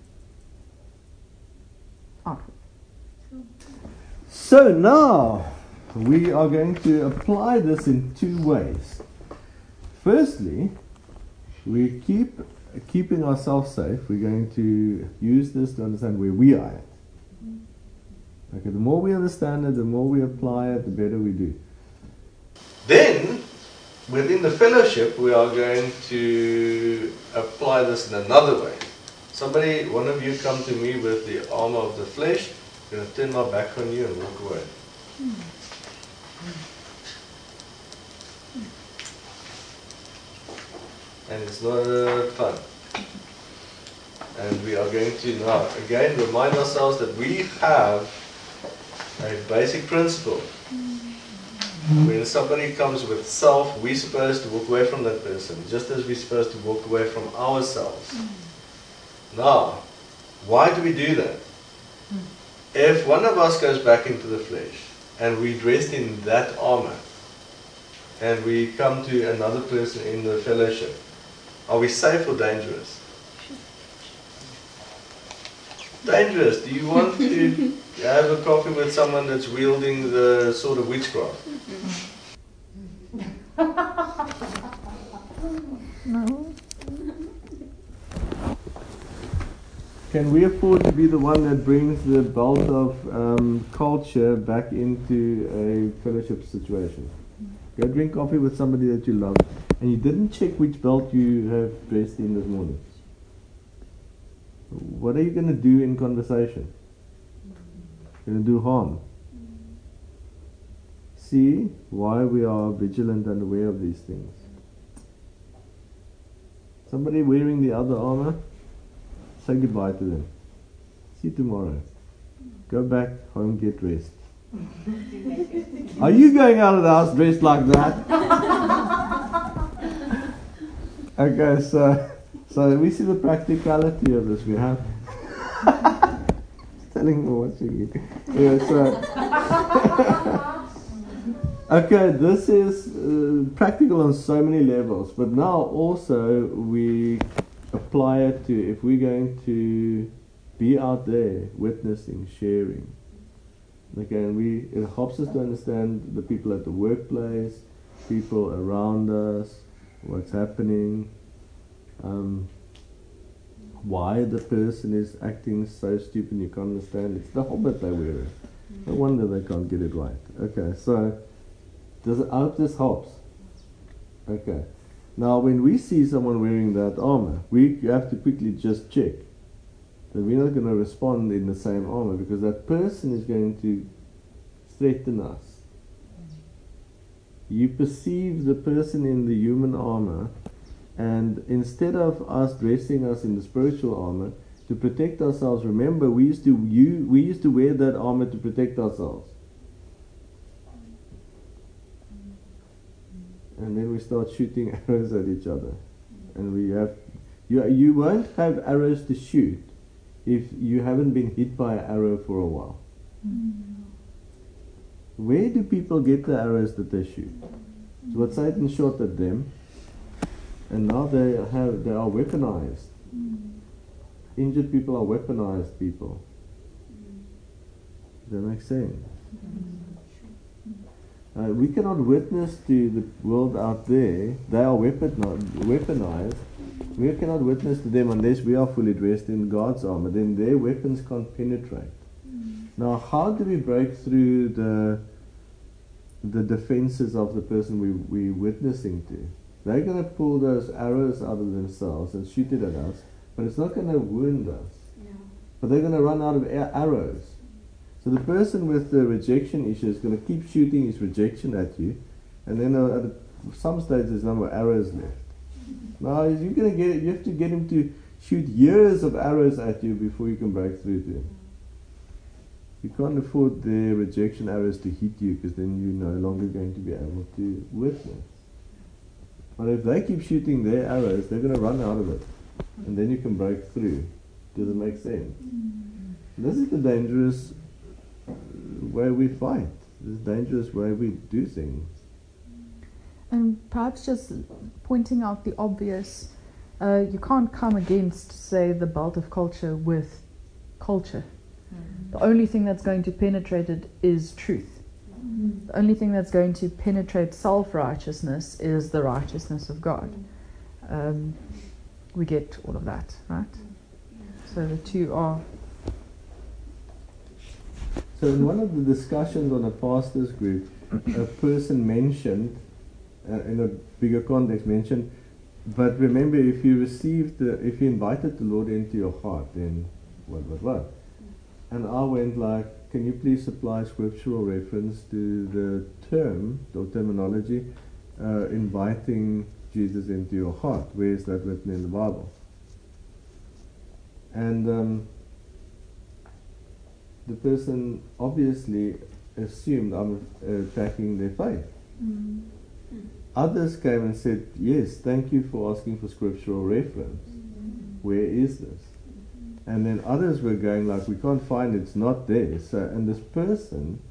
Outward. So now we are going to apply this in two ways. Firstly, we keep keeping ourselves safe. We're going to use this to understand where we are at. Okay, the more we understand it, the more we apply it, the better we do. Then within the fellowship, we are going to apply this in another way. Somebody, one of you come to me with the armor of the flesh, I'm going to turn my back on you and walk away. Hmm. And it's not uh, fun. And we are going to now again remind ourselves that we have a basic principle when somebody comes with self, we're supposed to walk away from that person, just as we're supposed to walk away from ourselves. Now, why do we do that? If one of us goes back into the flesh and we dressed in that armor and we come to another person in the fellowship, are we safe or dangerous? Dangerous. Do you want to have a coffee with someone that's wielding the sword of witchcraft? no. Can we afford to be the one that brings the belt of um, culture back into a fellowship situation? Go drink coffee with somebody that you love, and you didn't check which belt you have dressed in this morning. What are you going to do in conversation? You're going to do harm see why we are vigilant and aware of these things. Somebody wearing the other armor, Say goodbye to them. See you tomorrow. Go back home, get rest. Are you going out of the house dressed like that? okay, so so we see the practicality of this. We have (laughs) telling me watching you. Yeah, so (laughs) okay, this is uh, practical on so many levels, but now also we apply it to if we're going to be out there witnessing, sharing. And we it helps us to understand the people at the workplace, people around us, what's happening, um, why the person is acting so stupid you can't understand. It's the hobbit they wear it. No wonder they can't get it right. Okay, so does it, I hope this helps. Okay. Now, when we see someone wearing that armor, we have to quickly just check that we're not going to respond in the same armor because that person is going to threaten us. You perceive the person in the human armor, and instead of us dressing us in the spiritual armor to protect ourselves, remember we used to you, we used to wear that armor to protect ourselves. and then we start shooting (laughs) arrows at each other. And we have, you, you won't have arrows to shoot if you haven't been hit by an arrow for a while. Where do people get the arrows that they shoot? It's what Satan shot at them, and now they have they are weaponized. Injured people are weaponized people. Does that make sense? Uh, we cannot witness to the world out there. They are weaponized. We cannot witness to them unless we are fully dressed in God's armor. Then their weapons can't penetrate. Mm. Now, how do we break through the the defenses of the person we we're witnessing to? They're going to pull those arrows out of themselves and shoot it at us, but it's not going to wound us. Yeah. But they're going to run out of arrows. So the person with the rejection issue is going to keep shooting his rejection at you, and then uh, at some stage there's no more arrows left. Now you're to get you have to get him to shoot years of arrows at you before you can break through to him. You can't afford their rejection arrows to hit you because then you're no longer going to be able to witness. But if they keep shooting their arrows, they're going to run out of it, and then you can break through. Does it make sense? This is the dangerous way we fight, this is dangerous way we do things. And perhaps just pointing out the obvious, uh, you can't come against, say, the belt of culture with culture. Mm-hmm. The only thing that's going to penetrate it is truth. Mm-hmm. The only thing that's going to penetrate self righteousness is the righteousness of God. Um, we get all of that, right? So the two are so in one of the discussions on a pastors group, a person mentioned, uh, in a bigger context, mentioned, but remember, if you received, if you invited the Lord into your heart, then what, what, what? And I went like, can you please supply scriptural reference to the term or terminology, uh, inviting Jesus into your heart? Where is that written in the Bible? And um, the person obviously assumed I'm attacking their faith. Mm-hmm. Others came and said, Yes, thank you for asking for scriptural reference. Where is this? And then others were going like, We can't find it, it's not there. So, and this person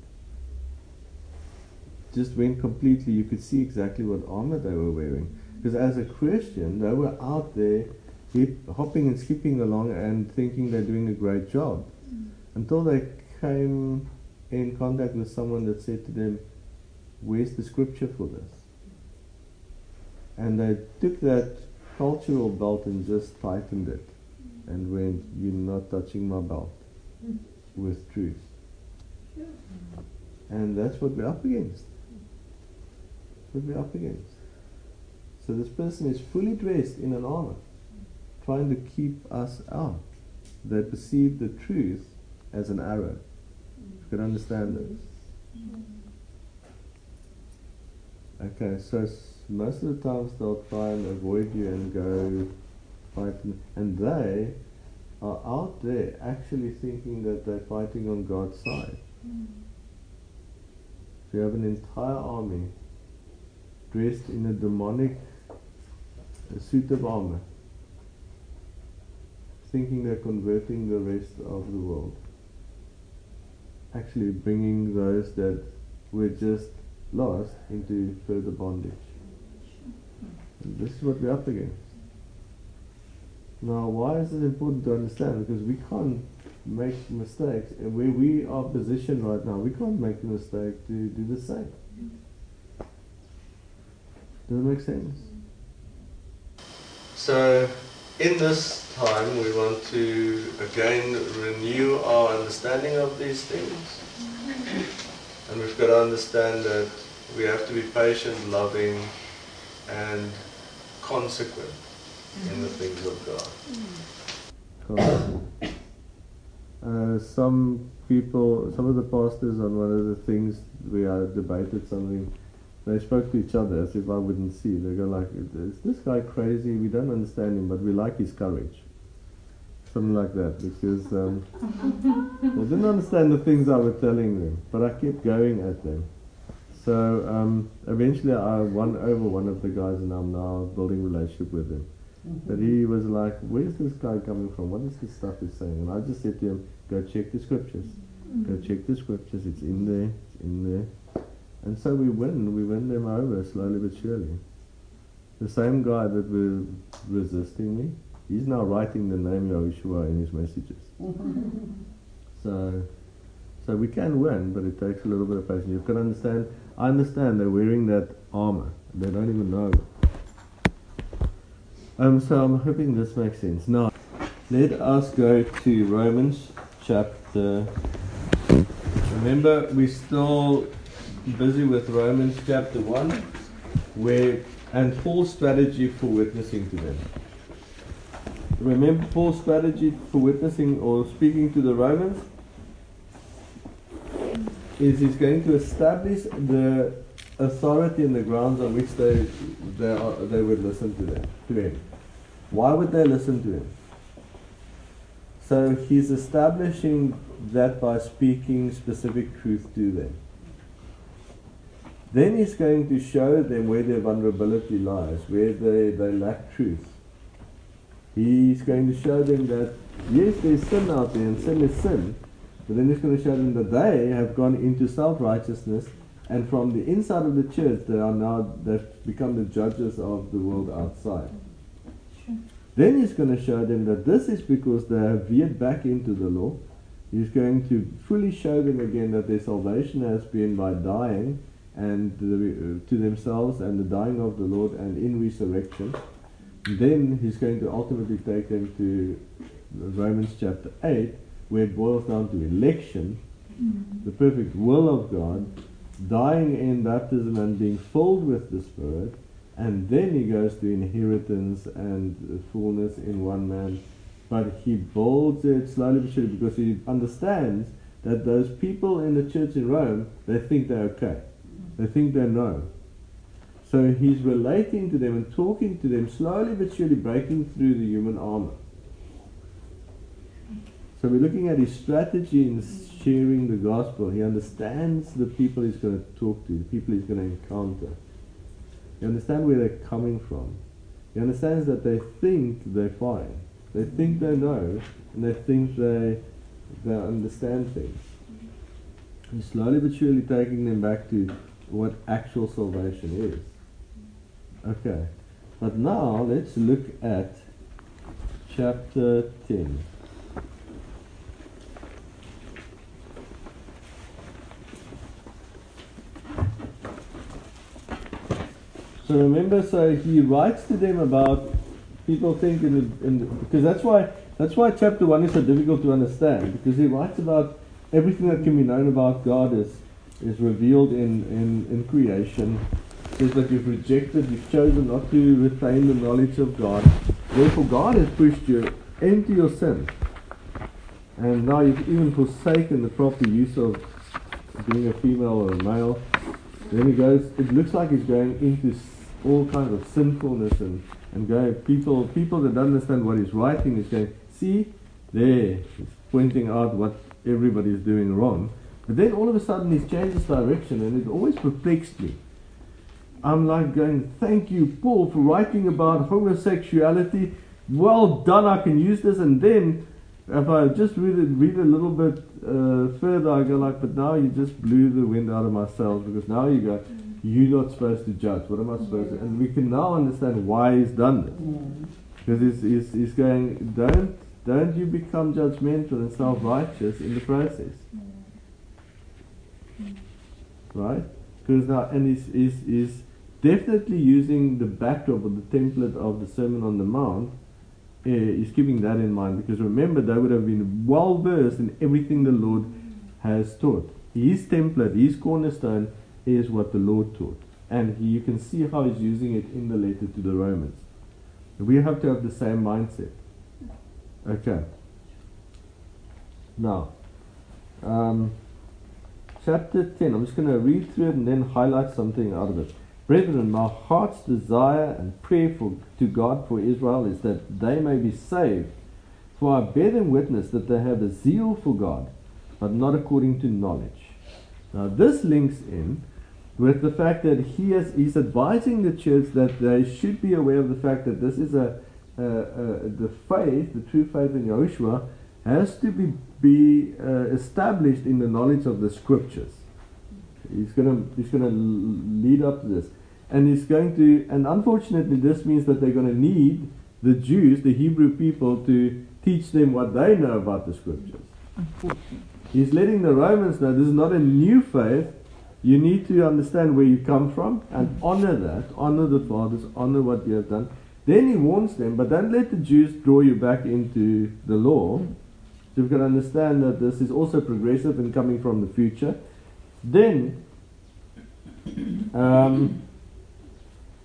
just went completely, you could see exactly what armor they were wearing. Because as a Christian, they were out there hip, hopping and skipping along and thinking they're doing a great job until they came in contact with someone that said to them, Where's the scripture for this? And I took that cultural belt and just tightened it and went, You're not touching my belt (laughs) with truth. And that's what we're up against. What we're up against. So this person is fully dressed in an armor, trying to keep us out. They perceive the truth as an arrow. You can understand this. Mm-hmm. Okay, so most of the times they'll try and avoid you and go fighting. and they are out there actually thinking that they're fighting on God's side. So you have an entire army dressed in a demonic suit of armor, thinking they're converting the rest of the world. Actually, bringing those that were just lost into further bondage. And this is what we're up against. Now, why is it important to understand? Because we can't make mistakes. And where we are positioned right now, we can't make the mistake to do the same. Does it make sense? So, in this time, we want to again renew our understanding of these things. And we've got to understand that we have to be patient, loving, and consequent in the things of God. (coughs) Uh, some people, some of the pastors on one of the things we uh, debated something, they spoke to each other as if I wouldn't see. They go like, "Is this guy crazy? We don't understand him, but we like his courage." Something like that, because um, (laughs) they didn't understand the things I was telling them, but I kept going at them. So um, eventually, I won over one of the guys, and I'm now building relationship with him. Mm-hmm. But he was like, Where's this guy coming from? What is this stuff he's saying? And I just said to him, Go check the scriptures. Mm-hmm. Go check the scriptures. It's in there. It's in there. And so we win. We win them over slowly but surely. The same guy that was resisting me, he's now writing the name Yahushua in his messages. Mm-hmm. so, so we can win, but it takes a little bit of patience. You've got to understand. I understand they're wearing that armor. They don't even know. Um, so I'm hoping this makes sense. Now, let us go to Romans chapter. Remember, we're still busy with Romans chapter 1, where and Paul's strategy for witnessing to them. Remember Paul's strategy for witnessing or speaking to the Romans? Is he's going to establish the authority and the grounds on which they they, are, they would listen to them to him. Why would they listen to him? So he's establishing that by speaking specific truth to them. Then he's going to show them where their vulnerability lies, where they, they lack truth. He's going to show them that, yes, there's sin out there, and sin is sin, but then he's going to show them that they have gone into self righteousness, and from the inside of the church, they are now, they've become the judges of the world outside. Then he's going to show them that this is because they have veered back into the law. He's going to fully show them again that their salvation has been by dying and the, uh, to themselves and the dying of the Lord and in resurrection. Then he's going to ultimately take them to Romans chapter 8, where it boils down to election, mm-hmm. the perfect will of God, dying in baptism and being filled with the Spirit, and then he goes to inheritance and fullness in one man. But he builds it slowly but surely because he understands that those people in the church in Rome, they think they're okay. They think they know. So he's relating to them and talking to them slowly but surely breaking through the human armor. So we're looking at his strategy in sharing the gospel. He understands the people he's going to talk to, the people he's going to encounter. He understands where they're coming from. He understands that they think they're fine. They think they know, and they think they, they understand things. He's slowly but surely taking them back to what actual salvation is. Okay. But now let's look at chapter 10. So remember, so he writes to them about people think in, the, in the, because that's why that's why chapter one is so difficult to understand because he writes about everything that can be known about God is is revealed in in, in creation. Says that you've rejected, you've chosen not to retain the knowledge of God. Therefore, God has pushed you into your sin, and now you've even forsaken the proper use of being a female or a male. Then he goes. It looks like he's going into all kinds of sinfulness and, and going, people, people that don't understand what he's writing is going, see, there, he's pointing out what everybody's doing wrong. But then all of a sudden he changes direction and it always perplexed me. I'm like going, thank you, Paul, for writing about homosexuality. Well done, I can use this. And then if I just read it, read a little bit uh, further, I go like, but now you just blew the wind out of my sails because now you go, you're not supposed to judge. What am I supposed to? And we can now understand why he's done this. Because he's, he's, he's going, don't, don't you become judgmental and self-righteous in the process. Right? Because now, and he's, he's, he's definitely using the backdrop or the template of the Sermon on the Mount uh, he's keeping that in mind because remember they would have been well versed in everything the Lord has taught. His template, his cornerstone is what the Lord taught. And he, you can see how he's using it in the letter to the Romans. We have to have the same mindset. Okay. Now, um, chapter 10, I'm just going to read through it and then highlight something out of it. Brethren, my heart's desire and prayer for, to God for Israel is that they may be saved. For I bear them witness that they have a zeal for God, but not according to knowledge. Now, this links in with the fact that he is he's advising the church that they should be aware of the fact that this is a, a, a the faith, the true faith in Yahushua, has to be, be uh, established in the knowledge of the scriptures. He's going to he's to lead up to this and he's going to, and unfortunately, this means that they're going to need the Jews, the Hebrew people, to teach them what they know about the scriptures. He's letting the Romans know this is not a new faith. You need to understand where you come from and honor that, honor the fathers, honor what you have done. Then he warns them, but don't let the Jews draw you back into the law. So got to understand that this is also progressive and coming from the future. Then, um,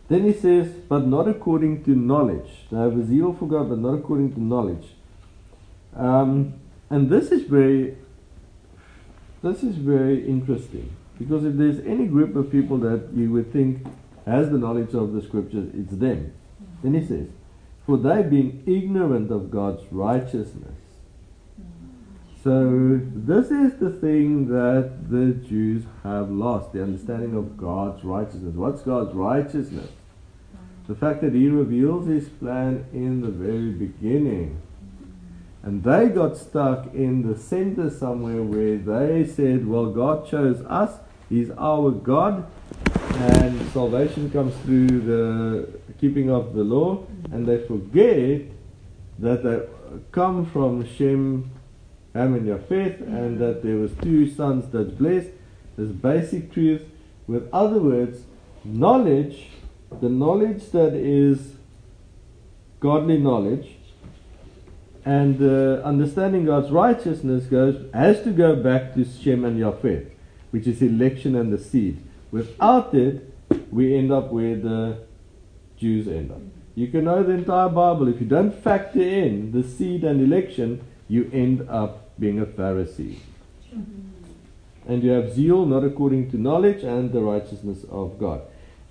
then he says, but not according to knowledge. I have a zeal for God, but not according to knowledge. Um, and this is very, this is very interesting because if there's any group of people that you would think has the knowledge of the scriptures, it's them. Then he says, for they being ignorant of God's righteousness. So this is the thing that the Jews have lost, the understanding of God's righteousness. What's God's righteousness? The fact that he reveals his plan in the very beginning. And they got stuck in the center somewhere where they said, well, God chose us, he's our God, and salvation comes through the keeping of the law, and they forget that they come from Shem, Ham, and Japheth, and that there was two sons that blessed. This basic truth. With other words, knowledge the knowledge that is godly knowledge and uh, understanding God's righteousness goes has to go back to Shem and Japheth, which is election and the seed. Without it, we end up where the Jews end up. You can know the entire Bible. If you don't factor in the seed and election, you end up being a Pharisee. And you have zeal not according to knowledge and the righteousness of God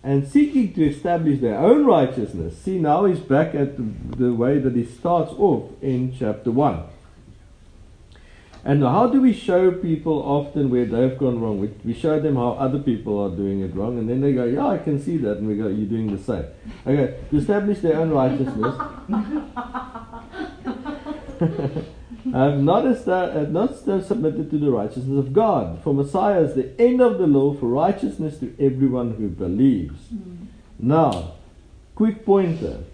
and seeking to establish their own righteousness. See, now he's back at the, the way that he starts off in chapter 1. And how do we show people often where they've gone wrong? We, we show them how other people are doing it wrong, and then they go, Yeah, I can see that. And we go, You're doing the same. Okay, to establish their own righteousness. I (laughs) have not, have not submitted to the righteousness of God. For Messiah is the end of the law for righteousness to everyone who believes. Mm. Now, quick pointer.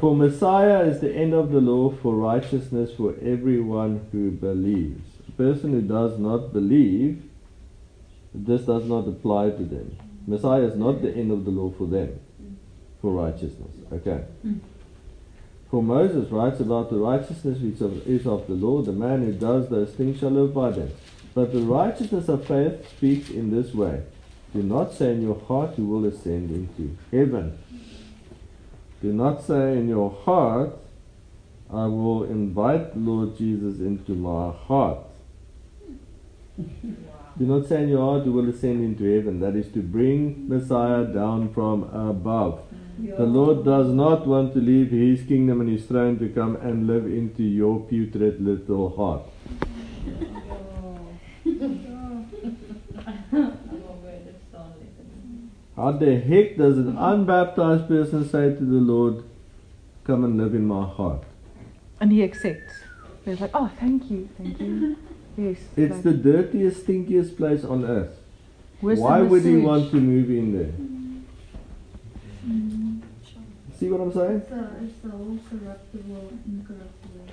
For Messiah is the end of the law for righteousness for everyone who believes. A person who does not believe, this does not apply to them. Messiah is not the end of the law for them, for righteousness. Okay. For Moses writes about the righteousness which is of the law, the man who does those things shall live by them. But the righteousness of faith speaks in this way Do not say in your heart, You will ascend into heaven. Do not say in your heart, I will invite Lord Jesus into my heart. Do not say in your heart, You will ascend into heaven. That is to bring Messiah down from above. The Lord does not want to leave His kingdom and His throne to come and live into your putrid little heart. (laughs) (laughs) (laughs) How the heck does an unbaptized person say to the Lord, Come and live in my heart? And he accepts. He's like, oh, thank you, thank you. (laughs) Yes. It's like, the dirtiest, stinkiest place on earth. worse Why the would he want to move in there? Mm-hmm. See what I'm saying? It's a, it's a whole corruptible, incorruptible.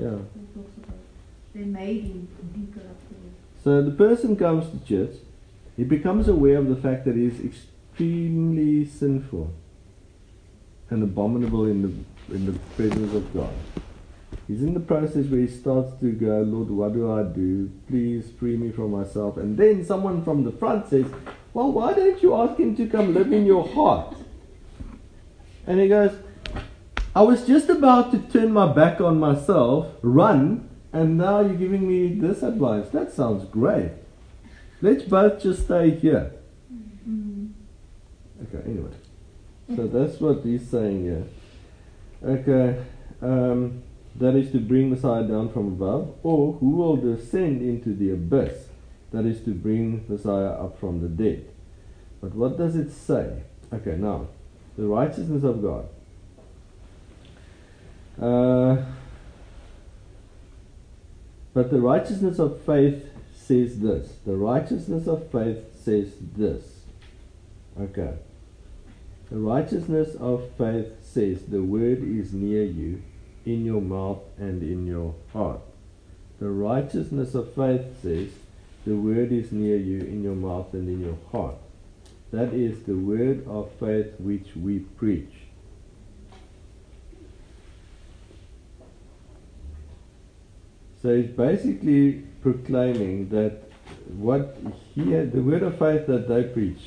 Yeah. It talks about. They made him incorruptible. So the person comes to church, he becomes aware of the fact that he is extremely sinful and abominable in the in the presence of God. He's in the process where he starts to go, Lord, what do I do? Please free me from myself. And then someone from the front says, Well, why don't you ask him to come live in your heart? And he goes, I was just about to turn my back on myself, run, and now you're giving me this advice. That sounds great. Let's both just stay here. Okay, anyway. So that's what he's saying here. Okay, um, that is to bring Messiah down from above, or who will descend into the abyss? That is to bring Messiah up from the dead. But what does it say? Okay, now, the righteousness of God. Uh, but the righteousness of faith says this. The righteousness of faith says this. Okay. The righteousness of faith says the word is near you, in your mouth and in your heart. The righteousness of faith says the word is near you, in your mouth and in your heart. That is the word of faith which we preach. So he's basically proclaiming that what he had, the word of faith that they preach,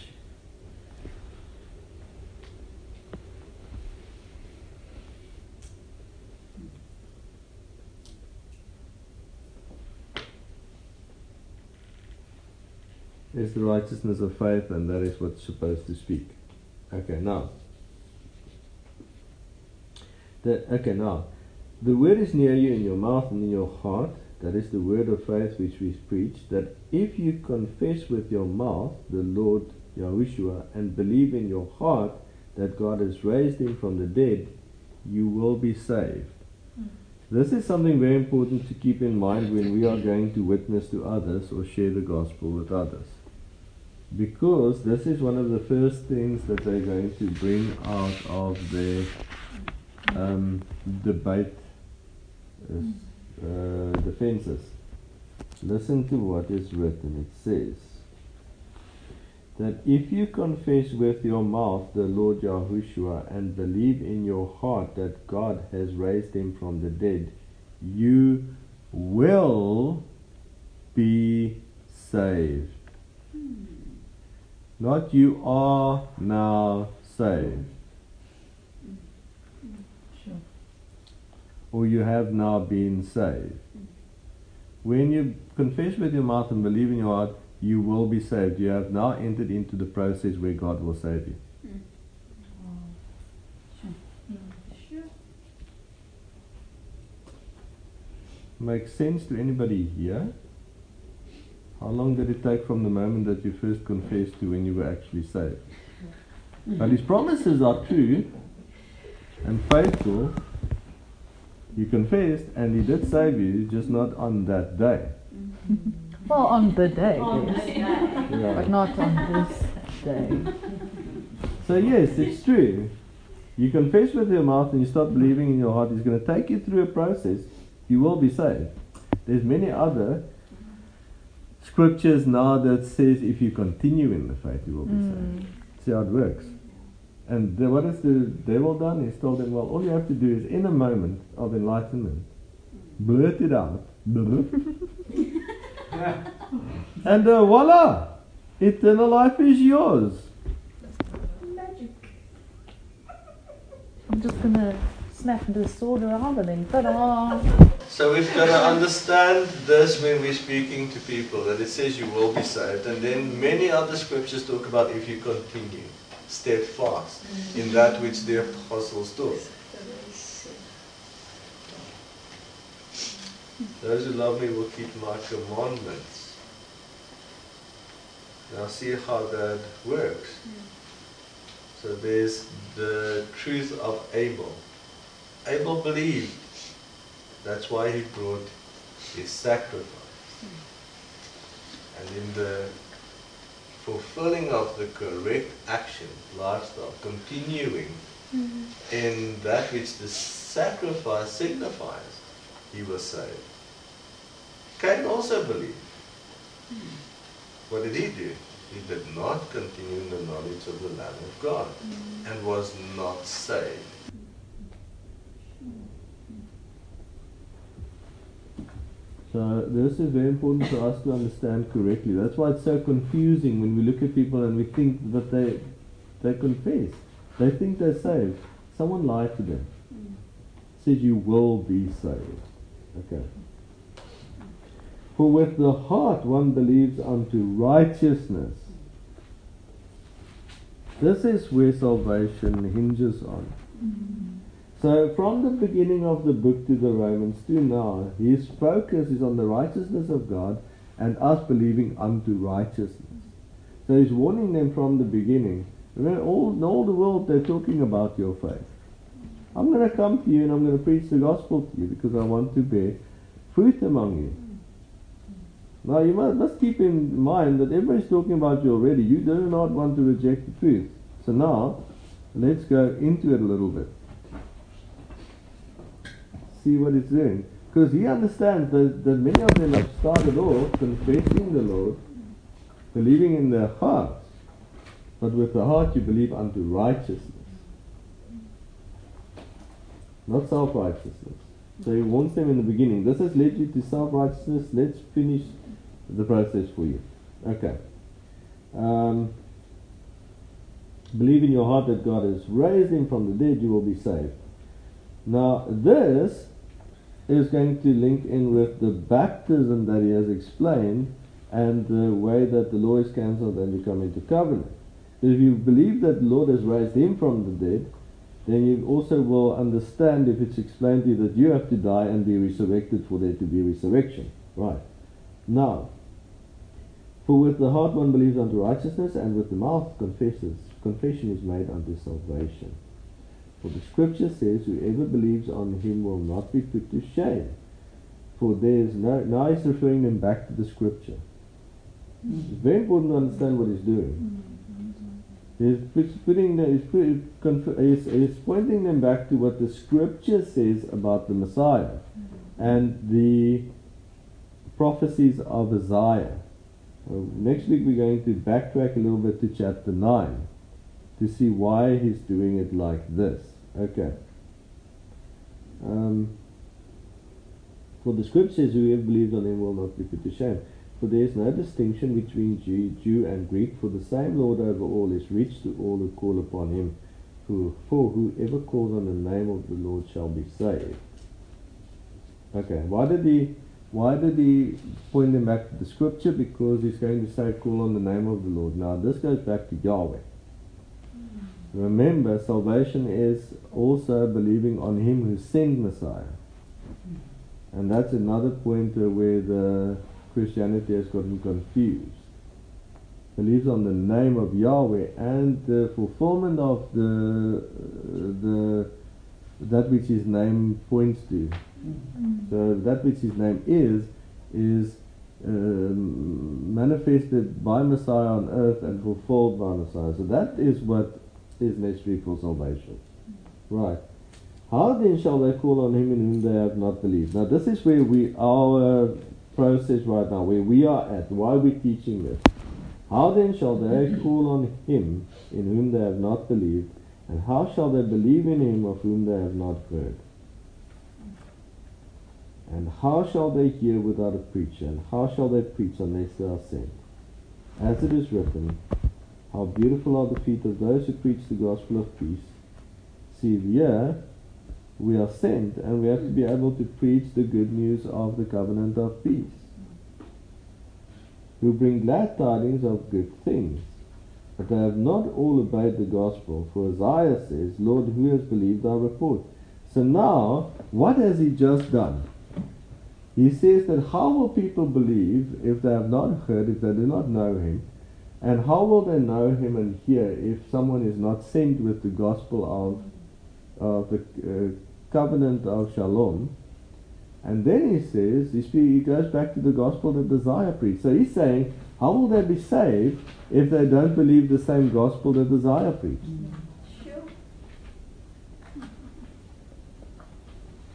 is the righteousness of faith, and that is what's supposed to speak. Okay, now. The, okay, now. The word is near you in your mouth and in your heart. That is the word of faith which we preach. That if you confess with your mouth the Lord Yahushua and believe in your heart that God has raised him from the dead, you will be saved. This is something very important to keep in mind when we are going to witness to others or share the gospel with others. Because this is one of the first things that they're going to bring out of their um, debate uh, uh, defenses. Listen to what is written. It says that if you confess with your mouth the Lord Yahushua and believe in your heart that God has raised him from the dead, you will be saved. Not you are now saved. Or you have now been saved. When you confess with your mouth and believe in your heart, you will be saved. You have now entered into the process where God will save you. Makes sense to anybody here? How long did it take from the moment that you first confessed to when you were actually saved? But his promises are true and faithful. You confessed and he did save you, just not on that day. (laughs) Well, on the day, On yes. day. Yeah. but not on this day. So yes, it's true. You confess with your mouth and you start believing in your heart. He's going to take you through a process. You will be saved. There's many other scriptures now that says if you continue in the faith, you will be hmm. saved. See how it works. And the, what has the devil done? He's told them, well, all you have to do is in a moment of enlightenment, blurt it out. (laughs) and uh, voila! Eternal life is yours. Magic. I'm just gonna snap the sword around and then ta-da! So we've got to understand this when we're speaking to people that it says you will be saved, and then many other scriptures talk about if you continue. Steadfast in that which the apostles do. Those who love me will keep my commandments. Now see how that works. So there's the truth of Abel. Abel believed. That's why he brought his sacrifice. And in the fulfilling of the correct action, lifestyle, continuing mm-hmm. in that which the sacrifice signifies, he was saved. Cain also believed. Mm-hmm. What did he do? He did not continue in the knowledge of the Lamb of God mm-hmm. and was not saved. So this is very important for us to understand correctly. That's why it's so confusing when we look at people and we think that they they confess. They think they're saved. Someone lied to them. Said you will be saved. Okay. For with the heart one believes unto righteousness. This is where salvation hinges on. So, from the beginning of the book to the Romans to now, his focus is on the righteousness of God and us believing unto righteousness. So, he's warning them from the beginning. All, in all the world, they're talking about your faith. I'm going to come to you and I'm going to preach the gospel to you because I want to bear fruit among you. Now, you must, must keep in mind that everybody's talking about you already. You do not want to reject the truth. So, now, let's go into it a little bit see what it's doing. Because he understands that, that many of them have started off confessing the Lord, believing in their hearts, but with the heart you believe unto righteousness, not self righteousness. So he warns them in the beginning. This has led you to self righteousness. Let's finish the process for you. Okay. Um, believe in your heart that God has raised him from the dead, you will be saved. Now, this is going to link in with the baptism that he has explained and the way that the law is cancelled and you come into covenant. If you believe that the Lord has raised him from the dead, then you also will understand if it's explained to you that you have to die and be resurrected for there to be resurrection. Right. Now, for with the heart one believes unto righteousness, and with the mouth confesses. Confession is made unto salvation. For the scripture says, Whoever believes on him will not be put to shame. For there is no. Now he's referring them back to the scripture. It's very important to understand what he's doing. He's putting he's, he's, pointing them back to what the scripture says about the Messiah and the prophecies of Isaiah. Next week we're going to backtrack a little bit to chapter 9 to see why he's doing it like this. Okay. Um, for the scripture says, Whoever believes on him will not be put to shame. For there is no distinction between Jew, Jew and Greek, for the same Lord over all is rich to all who call upon him. For, for whoever calls on the name of the Lord shall be saved. Okay, why did he why did he point them back to the scripture? Because he's going to say, call on the name of the Lord. Now, this goes back to Yahweh. Remember, salvation is also believing on Him who sent Messiah. And that's another point where the Christianity has gotten confused. Believes on the name of Yahweh and the fulfillment of the the that which His name points to. So that which His name is is um, manifested by Messiah on earth and fulfilled by Messiah. So that is what is necessary for salvation. Right. How then shall they call on him in whom they have not believed? Now this is where we our process right now, where we are at, why we're teaching this. How then shall they call on him in whom they have not believed? And how shall they believe in him of whom they have not heard? And how shall they hear without a preacher? And how shall they preach unless they are sent? As it is written, how beautiful are the feet of those who preach the gospel of peace. See, here we are sent and we have to be able to preach the good news of the covenant of peace. Who bring glad tidings of good things. but they have not all obeyed the gospel. For Isaiah says, Lord, who has believed our report? So now, what has he just done? He says that how will people believe if they have not heard, if they do not know him? And how will they know him and hear if someone is not sent with the gospel of, of the uh, covenant of shalom? And then he says, he, he goes back to the gospel that Isaiah preached. So he's saying, how will they be saved if they don't believe the same gospel that Isaiah preached? Sure.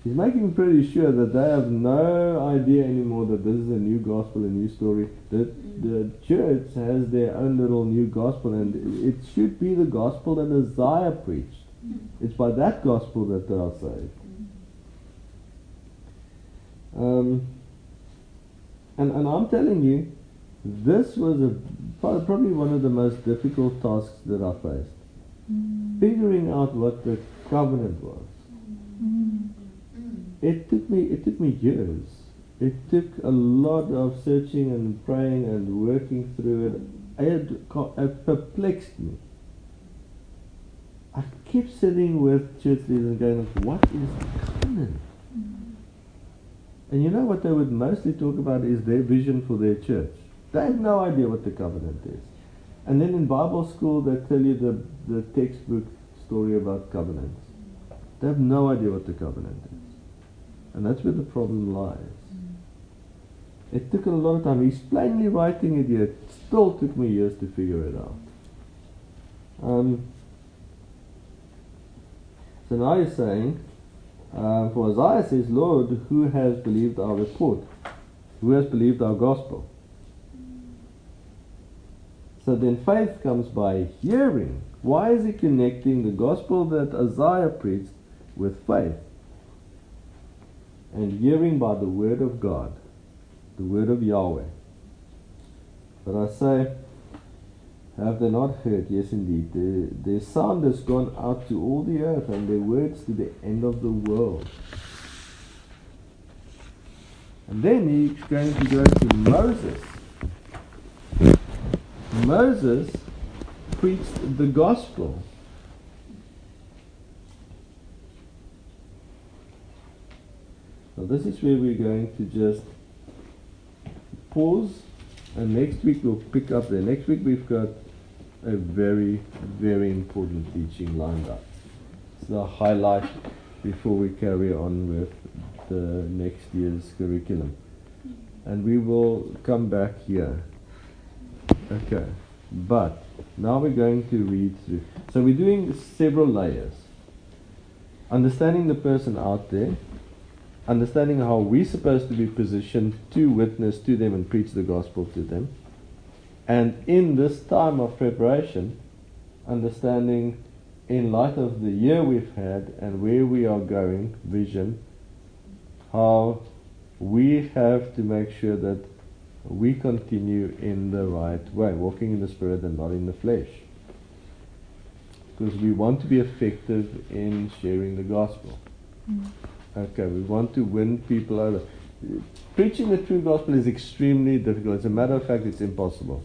He's making pretty sure that they have no idea anymore that this is a new gospel, a new story. That the church has their own little new gospel, and it should be the gospel that the Isaiah preached. Mm-hmm. It's by that gospel that they are saved. Mm-hmm. Um, and, and I'm telling you, this was a, probably one of the most difficult tasks that I faced. Mm-hmm. Figuring out what the covenant was. It took me it took me years. It took a lot of searching and praying and working through it. It, it perplexed me. I keep sitting with church leaders and going, what is covenant? And you know what they would mostly talk about is their vision for their church. They have no idea what the covenant is. And then in Bible school, they tell you the, the textbook story about covenants. They have no idea what the covenant is. And that's where the problem lies. It took a lot of time. He's plainly writing it here. It still took me years to figure it out. Um, so now he's saying, uh, for Isaiah says, Lord, who has believed our report? Who has believed our gospel? So then faith comes by hearing. Why is he connecting the gospel that Isaiah preached with faith? And hearing by the word of God, the word of Yahweh. But I say, have they not heard? Yes, indeed. Their, their sound has gone out to all the earth, and their words to the end of the world. And then he's going to go to Moses. Moses preached the gospel. So this is where we're going to just pause and next week we'll pick up there. Next week we've got a very, very important teaching lined up. It's the highlight before we carry on with the next year's curriculum. And we will come back here. Okay. But now we're going to read through. So we're doing several layers. Understanding the person out there, understanding how we're supposed to be positioned to witness to them and preach the gospel to them. And in this time of preparation, understanding in light of the year we've had and where we are going, vision, how we have to make sure that we continue in the right way, walking in the Spirit and not in the flesh. Because we want to be effective in sharing the gospel. Mm. Okay, we want to win people over. Preaching the true gospel is extremely difficult. As a matter of fact, it's impossible.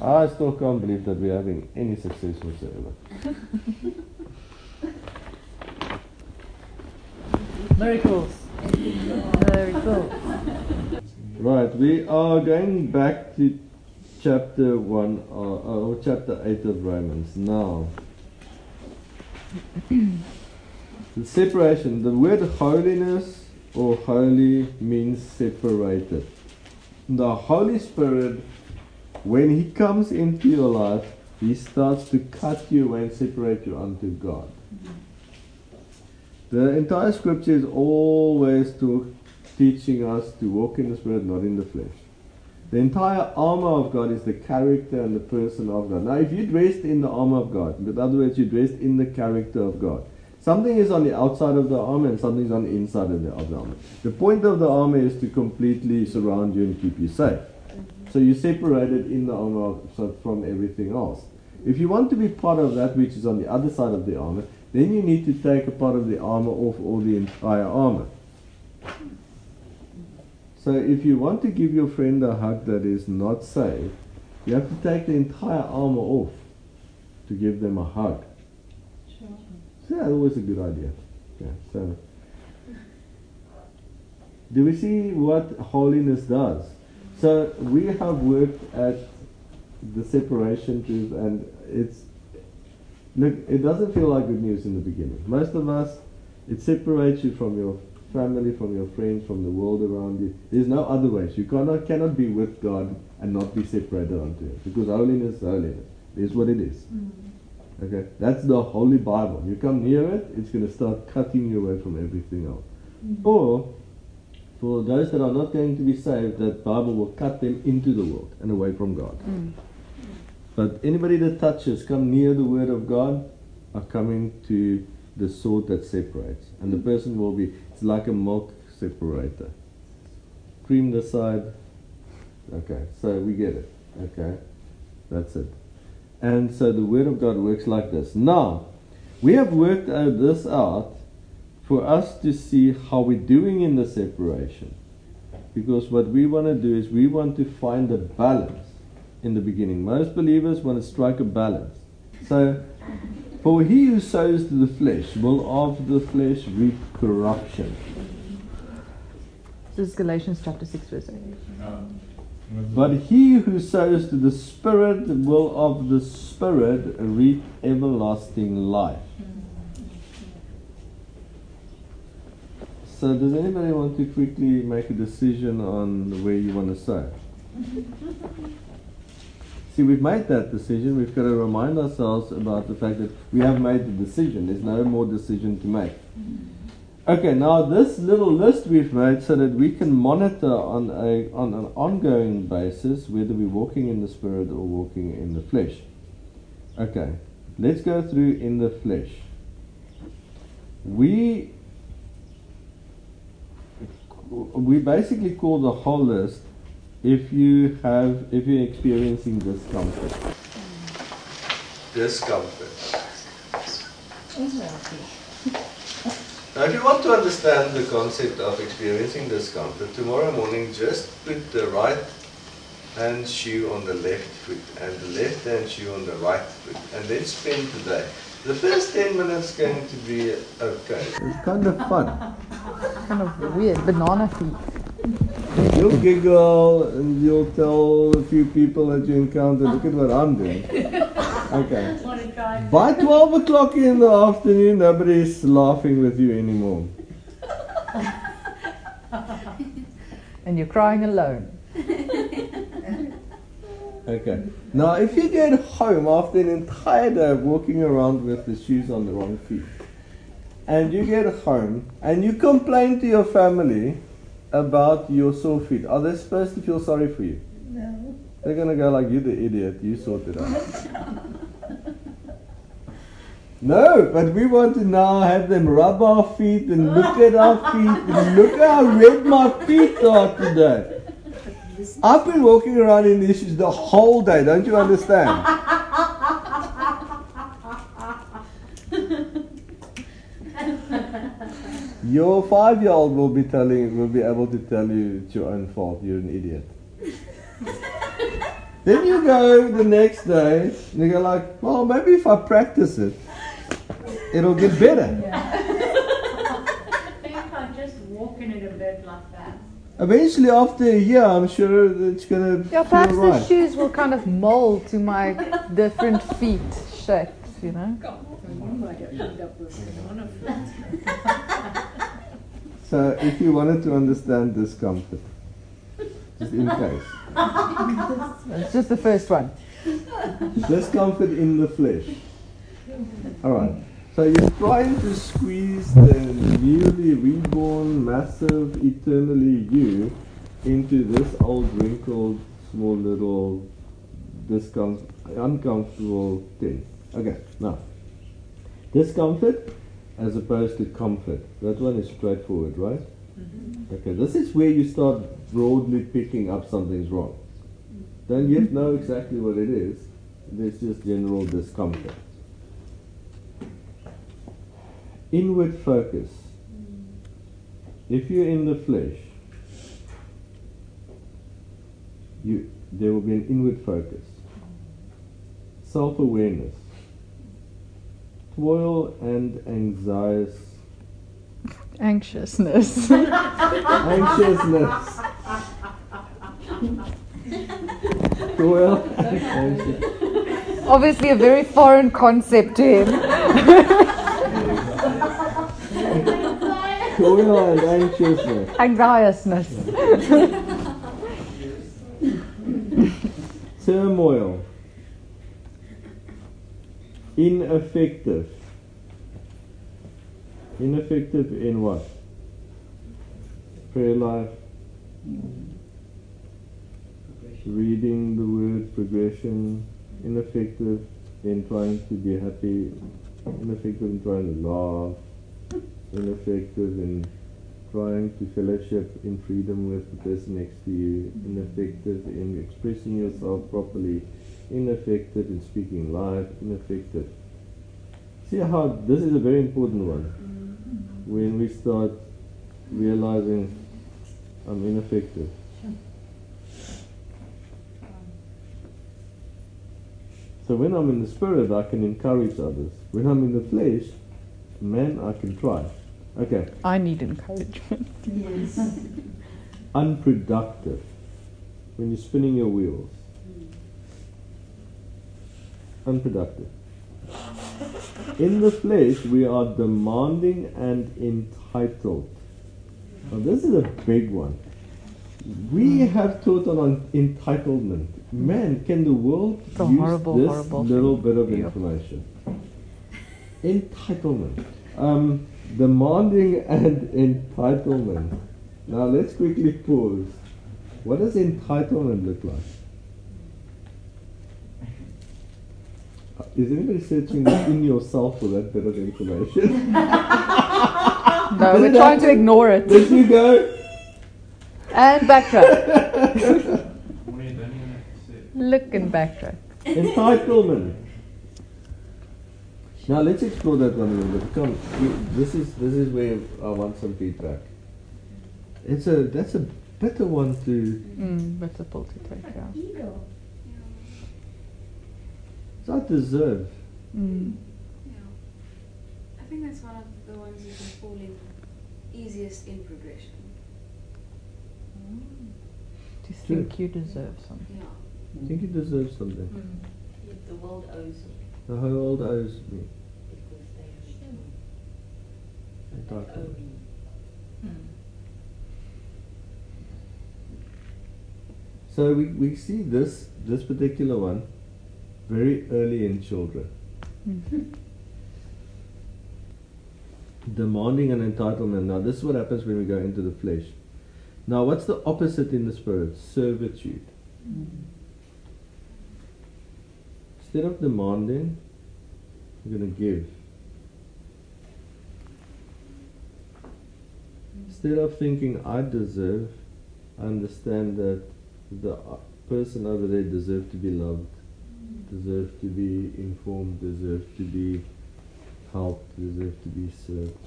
I still can't believe that we're having any success whatsoever. (laughs) Miracles. Miracles. Right, we are going back to chapter 1 or, or chapter 8 of Romans now. (clears throat) the separation, the word holiness or holy means separated. The Holy Spirit, when He comes into your life, He starts to cut you and separate you unto God. The entire scripture is always talk, teaching us to walk in the Spirit, not in the flesh. The entire armor of God is the character and the person of God. Now, if you're dressed in the armor of God, in other words, you're dressed in the character of God. Something is on the outside of the armor and something is on the inside of the, of the armor. The point of the armor is to completely surround you and keep you safe. So you're separated in the armor from everything else. If you want to be part of that which is on the other side of the armor, then you need to take a part of the armor off or the entire armor. So if you want to give your friend a hug that is not safe, You have to take the entire armor off to give them a hug. Sure. So that's always a good idea. Yeah, so do we see what holiness does? So we have worked at the separation truth and it's look it doesn't feel like good news in the beginning. Most of us it separates you from your family, from your friends, from the world around you. There's no other ways. You cannot cannot be with God and not be separated unto him. Because holiness is holiness. It's what it is. Mm-hmm. Okay? That's the Holy Bible. You come near it, it's going to start cutting you away from everything else. Mm-hmm. Or, for those that are not going to be saved, that Bible will cut them into the world and away from God. Mm. But anybody that touches, come near the Word of God, are coming to the sword that separates. And the person will be, it's like a milk separator. Cream the side. Okay, so we get it. Okay, that's it. And so the Word of God works like this. Now, we have worked out this out for us to see how we're doing in the separation. Because what we want to do is we want to find a balance in the beginning. Most believers want to strike a balance. So, for he who sows to the flesh will of the flesh reap corruption. This is Galatians chapter 6, verse 8. But he who sows to the Spirit will of the Spirit reap everlasting life. So, does anybody want to quickly make a decision on where you want to sow? See, we've made that decision. We've got to remind ourselves about the fact that we have made the decision. There's no more decision to make. Mm-hmm. Okay, now this little list we've made so that we can monitor on a on an ongoing basis whether we're walking in the spirit or walking in the flesh. Okay, let's go through in the flesh. We we basically call the whole list if you have if you're experiencing discomfort. Discomfort. (laughs) Now, if you want to understand the concept of experiencing discomfort, tomorrow morning just put the right hand shoe on the left foot and the left hand shoe on the right foot and then spend the day. The first 10 minutes going to be okay. It's kind of fun. Kind of weird. Banana feet. You'll giggle and you'll tell a few people that you encounter, look at what I'm doing. Okay. Want to try? By 12 o'clock in the afternoon, nobody's laughing with you anymore. And you're crying alone. Okay. Now, if you get home after an entire day of walking around with the shoes on the wrong feet, and you get home and you complain to your family about your sore feet, are they supposed to feel sorry for you? No. They're gonna go like, you're the idiot, you sorted it out." (laughs) No, but we want to now have them rub our feet and look at our feet and look how red my feet are today. I've been walking around in these shoes the whole day, don't you understand? (laughs) Your five year old will be telling will be able to tell you it's your own fault, you're an idiot. (laughs) then you go the next day and you go like, well maybe if I practice it, it'll get better. I think I just walk in it a bit like that. Eventually after a year I'm sure it's gonna Yeah, feel perhaps the shoes will kind of mold to my different feet shapes, you know? So if you wanted to understand discomfort, just in case. It's just the first one. Discomfort in the flesh. Alright. So you're trying to squeeze the newly reborn, massive, eternally you into this old, wrinkled, small little, discom- uncomfortable thing. Okay, now. Discomfort as opposed to comfort. That one is straightforward, right? Mm-hmm. Okay, this is where you start broadly picking up something's wrong. Don't yet know exactly what it is. There's just general discomfort. Inward focus. If you're in the flesh, you there will be an inward focus. self awareness. Toil and anxiety. Anxiousness. Anxiousness. Toil and anxiousness. Obviously, a very foreign concept to him. (laughs) Toil and anxiousness. Anxiousness. (laughs) Turmoil. Ineffective. Ineffective in what? Prayer life. Reading the word, progression. Ineffective in trying to be happy. Ineffective in trying to laugh. Ineffective in trying to fellowship in freedom with the person next to you. Ineffective in expressing yourself properly. Ineffective in speaking life. Ineffective. See how this is a very important one. When we start realizing I'm ineffective. So when I'm in the spirit, I can encourage others. When I'm in the flesh, man, I can try. Okay, I need encouragement. Yes. (laughs) unproductive. When you're spinning your wheels. Unproductive. In the flesh, we are demanding and entitled. Now, this is a big one. We have taught on entitlement. Man, can the world It's use horrible, this horrible little thing. bit of information? Entitlement. Um, demanding and (laughs) entitlement. Now let's quickly pause. What does entitlement look like? Uh, Is anybody searching (coughs) in yourself for that bit of information? (laughs) No, we're trying to ignore it. There you go. And backtrack. When you're done, you have to. Look and backtrack. Entitlement. Now let's explore that one a little bit. Come, we- this is this is where I want some feedback. It's a that's a better one to. Mm, that's a pull to take, yeah. Ego. It's I deserve. Mm. Yeah. I think that's one of the ones you can fall in easiest in progression. To think you deserve something. Yeah. I think you deserve something. The world owes you The whole world owes me. because they. Entitlement. So we, we see this this particular one very early in children. Mm-hmm. Demanding an entitlement. Now this is what happens when we go into the flesh. Now what's the opposite in the spirit? Servitude. Mm-hmm. Instead of demanding, you're gonna give. Instead of thinking I deserve, I understand that the uh, person over there deserves to be loved, deserves to be informed, deserves to be helped, deserves to be served.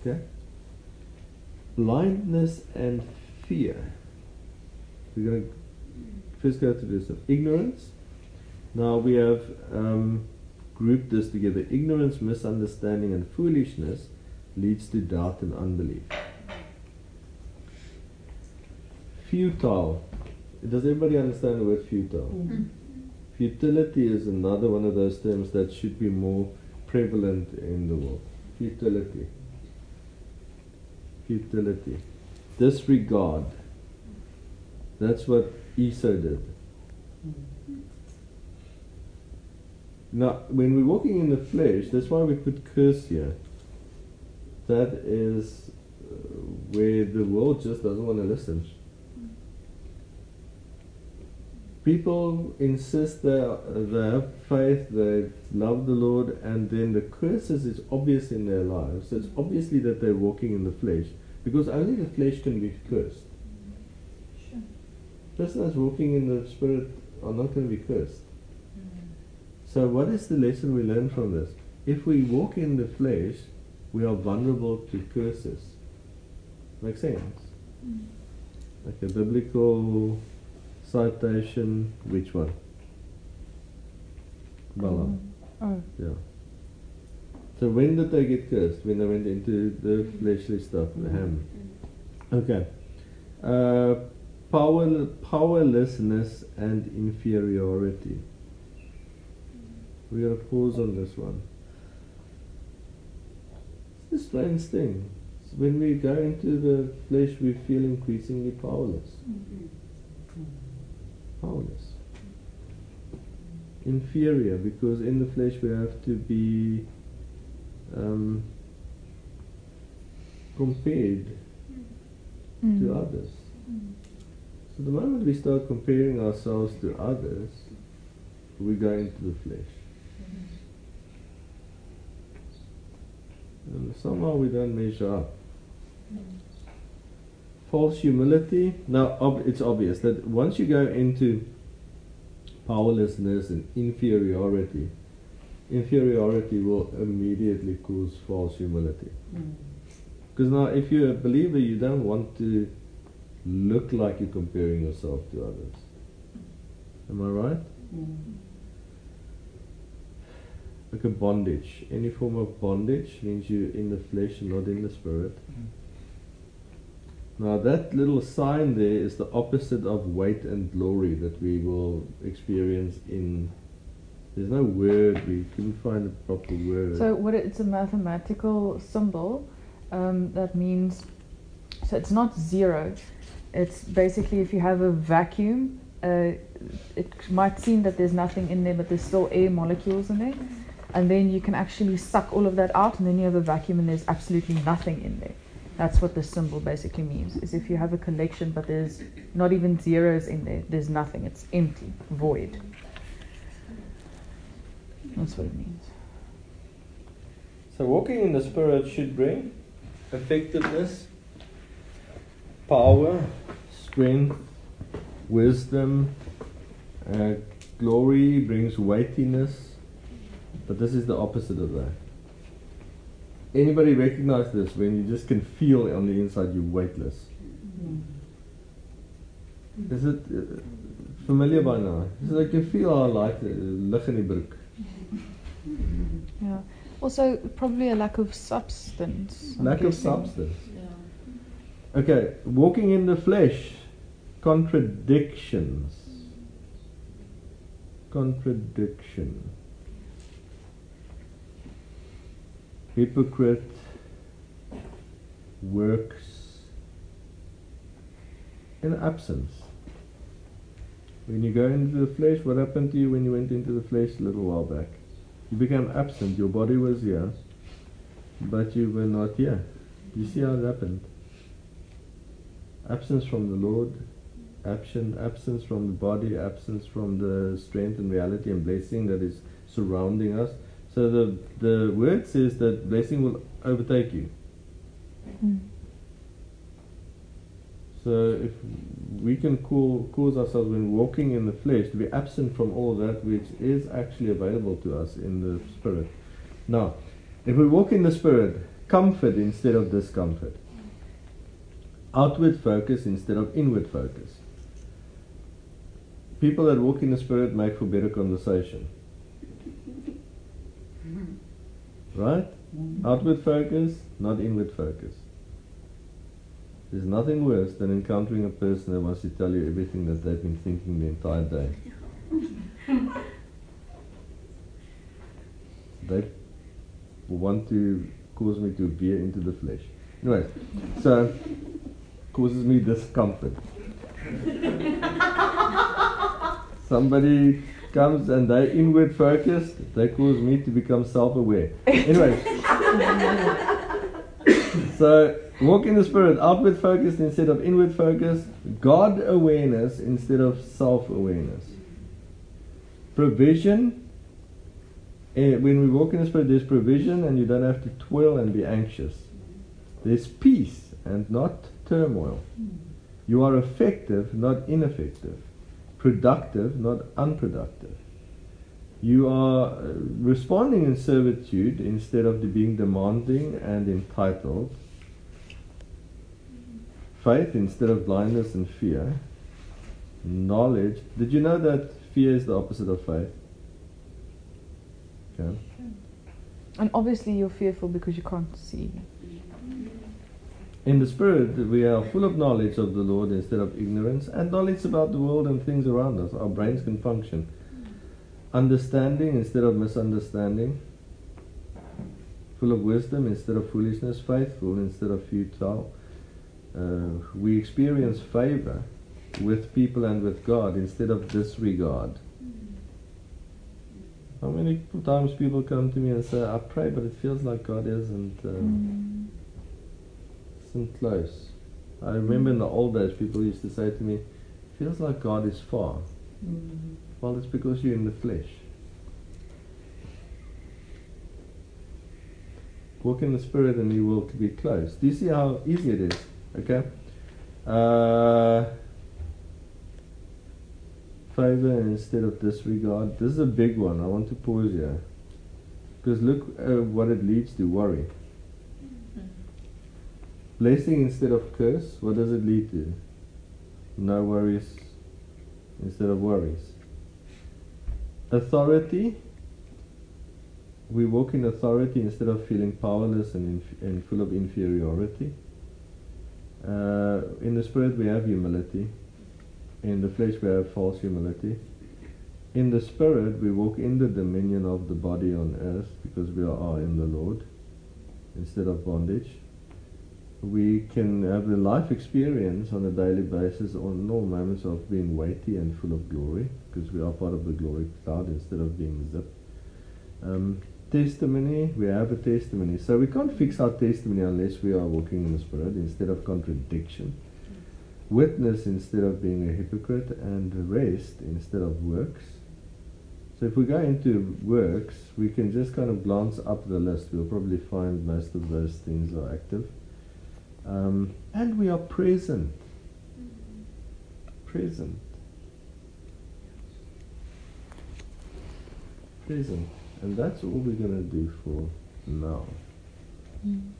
Okay? Blindness and fear. We're going to first go through this. Ignorance. Now we have um, grouped this together. Ignorance, misunderstanding, and foolishness leads to doubt and unbelief. Futile. Does everybody understand the word futile? Futility is another one of those terms that should be more prevalent in the world. Futility. Futility. Disregard. That's what Esau did. Now, when we're walking in the flesh, that's why we put curse here. That is uh, where the world just doesn't want to listen. People insist they, they have faith, they love the Lord, and then the curses is obvious in their lives. It's obviously that they're walking in the flesh, because only the flesh can be cursed. Person that's walking in the spirit are not going to be cursed. So, what is the lesson we learn from this? If we walk in the flesh, we are vulnerable to curses. Make sense? Mm. Like a biblical citation, which one? Balaam. Mm. Oh. Yeah. So when did they get cursed? When they went into the fleshly stuff, the mm. ham. Okay. Uh, power, powerlessness and inferiority. We gotta pause on this one. It's a strange thing. So when we go into the flesh, we feel increasingly powerless. Powerless. Inferior, because in the flesh we have to be um, compared Mm. to others. So the moment we start comparing ourselves to others, we go into the flesh. And somehow we don't measure up. False humility. Now, ob- it's obvious that once you go into powerlessness and inferiority, inferiority will immediately cause false humility. Because now, if you're a believer, you don't want to look like you're comparing yourself to others. Am I right? Mm. Like a bondage. Any form of bondage means you're in the flesh and not in the spirit. Now, that little sign there is the opposite of weight and glory that we will experience in. There's no word, we couldn't find a proper word. So what it's a mathematical symbol um, that means so it's not zero. It's basically if you have a vacuum, uh, it might seem that there's nothing in there, but there's still air molecules in there, and then you can actually suck all of that out, and then you have a vacuum, and there's absolutely nothing in there. That's what this symbol basically means. Is if you have a collection, but there's not even zeros in there. There's nothing. It's empty, void. That's what it means. So walking in the spirit should bring effectiveness, power, strength, wisdom, uh, glory brings weightiness, but this is the opposite of that. Anybody recognize this when you just can feel on the inside you're weightless? Is it uh, familiar by now? It's like you feel how light uh, lig in die broek. Yeah. Also, probably a lack of substance. I'm Lack of substance. Okay, walking in the flesh, contradictions. Contradiction. Hypocrite works in absence. When you go into the flesh, what happened to you when you went into the flesh a little while back? You became absent. Your body was here, but you were not here. You see how it happened? Absence from the Lord, absence, absence from the body, absence from the strength and reality and blessing that is surrounding us. So the the word says that blessing will overtake you. Mm. So if we can call, cause ourselves when walking in the flesh to be absent from all that which is actually available to us in the spirit. Now, if we walk in the spirit, comfort instead of discomfort. Outward focus instead of inward focus. People that walk in the spirit make for better conversation. Right? Outward focus, not inward focus. There's nothing worse than encountering a person that wants to tell you everything that they've been thinking the entire day. (laughs) they want to cause me to veer into the flesh. Anyways, so causes me discomfort. (laughs) Somebody comes and they inward focused, they cause me to become self-aware. Anyway, (laughs) so walk in the spirit, outward focused instead of inward focused, God awareness instead of self awareness. Provision. eh, when we walk in the spirit, there's provision, and you don't have to toil and be anxious. There's peace and not turmoil. You are effective, not ineffective. Productive, not unproductive. You are uh, responding in servitude instead of being demanding and entitled. Faith instead of blindness and fear. Knowledge. Did you know that fear is the opposite of faith? Okay. And obviously you're fearful because you can't see. In the spirit, we are full of knowledge of the Lord instead of ignorance, and knowledge about the world and things around us. Our brains can function. Understanding instead of misunderstanding. Full of wisdom instead of foolishness. Faithful instead of futile. Uh, we experience favor with people and with God instead of disregard. How many times people come to me and say, I pray, but it feels like God isn't. Um, isn't close. I remember in the old days people used to say to me, feels like God is far. Well, it's because you're in the flesh. Walk in the Spirit and you will be close. Do you see how easy it is? Okay? Uh, favor instead of disregard. This is a big one. I want to pause here. Because look uh, what it leads to worry. Blessing instead of curse, what does it lead to? No worries instead of worries. Authority, we walk in authority instead of feeling powerless and, and full of inferiority. Uh, in the spirit, we have humility. In the flesh, we have false humility. In the spirit, we walk in the dominion of the body on earth because we are in the Lord instead of bondage we can have the life experience on a daily basis on all moments of being weighty and full of glory because we are part of the glory cloud instead of being zip. Um, testimony, we have a testimony. So we can't fix our testimony unless we are walking in the Spirit instead of contradiction. Witness instead of being a hypocrite and rest instead of works. So if we go into works, we can just kind of glance up the list. We'll probably find most of those things are active. Um, and we are present. Present. Present. And that's all we're going to do for now. Mm.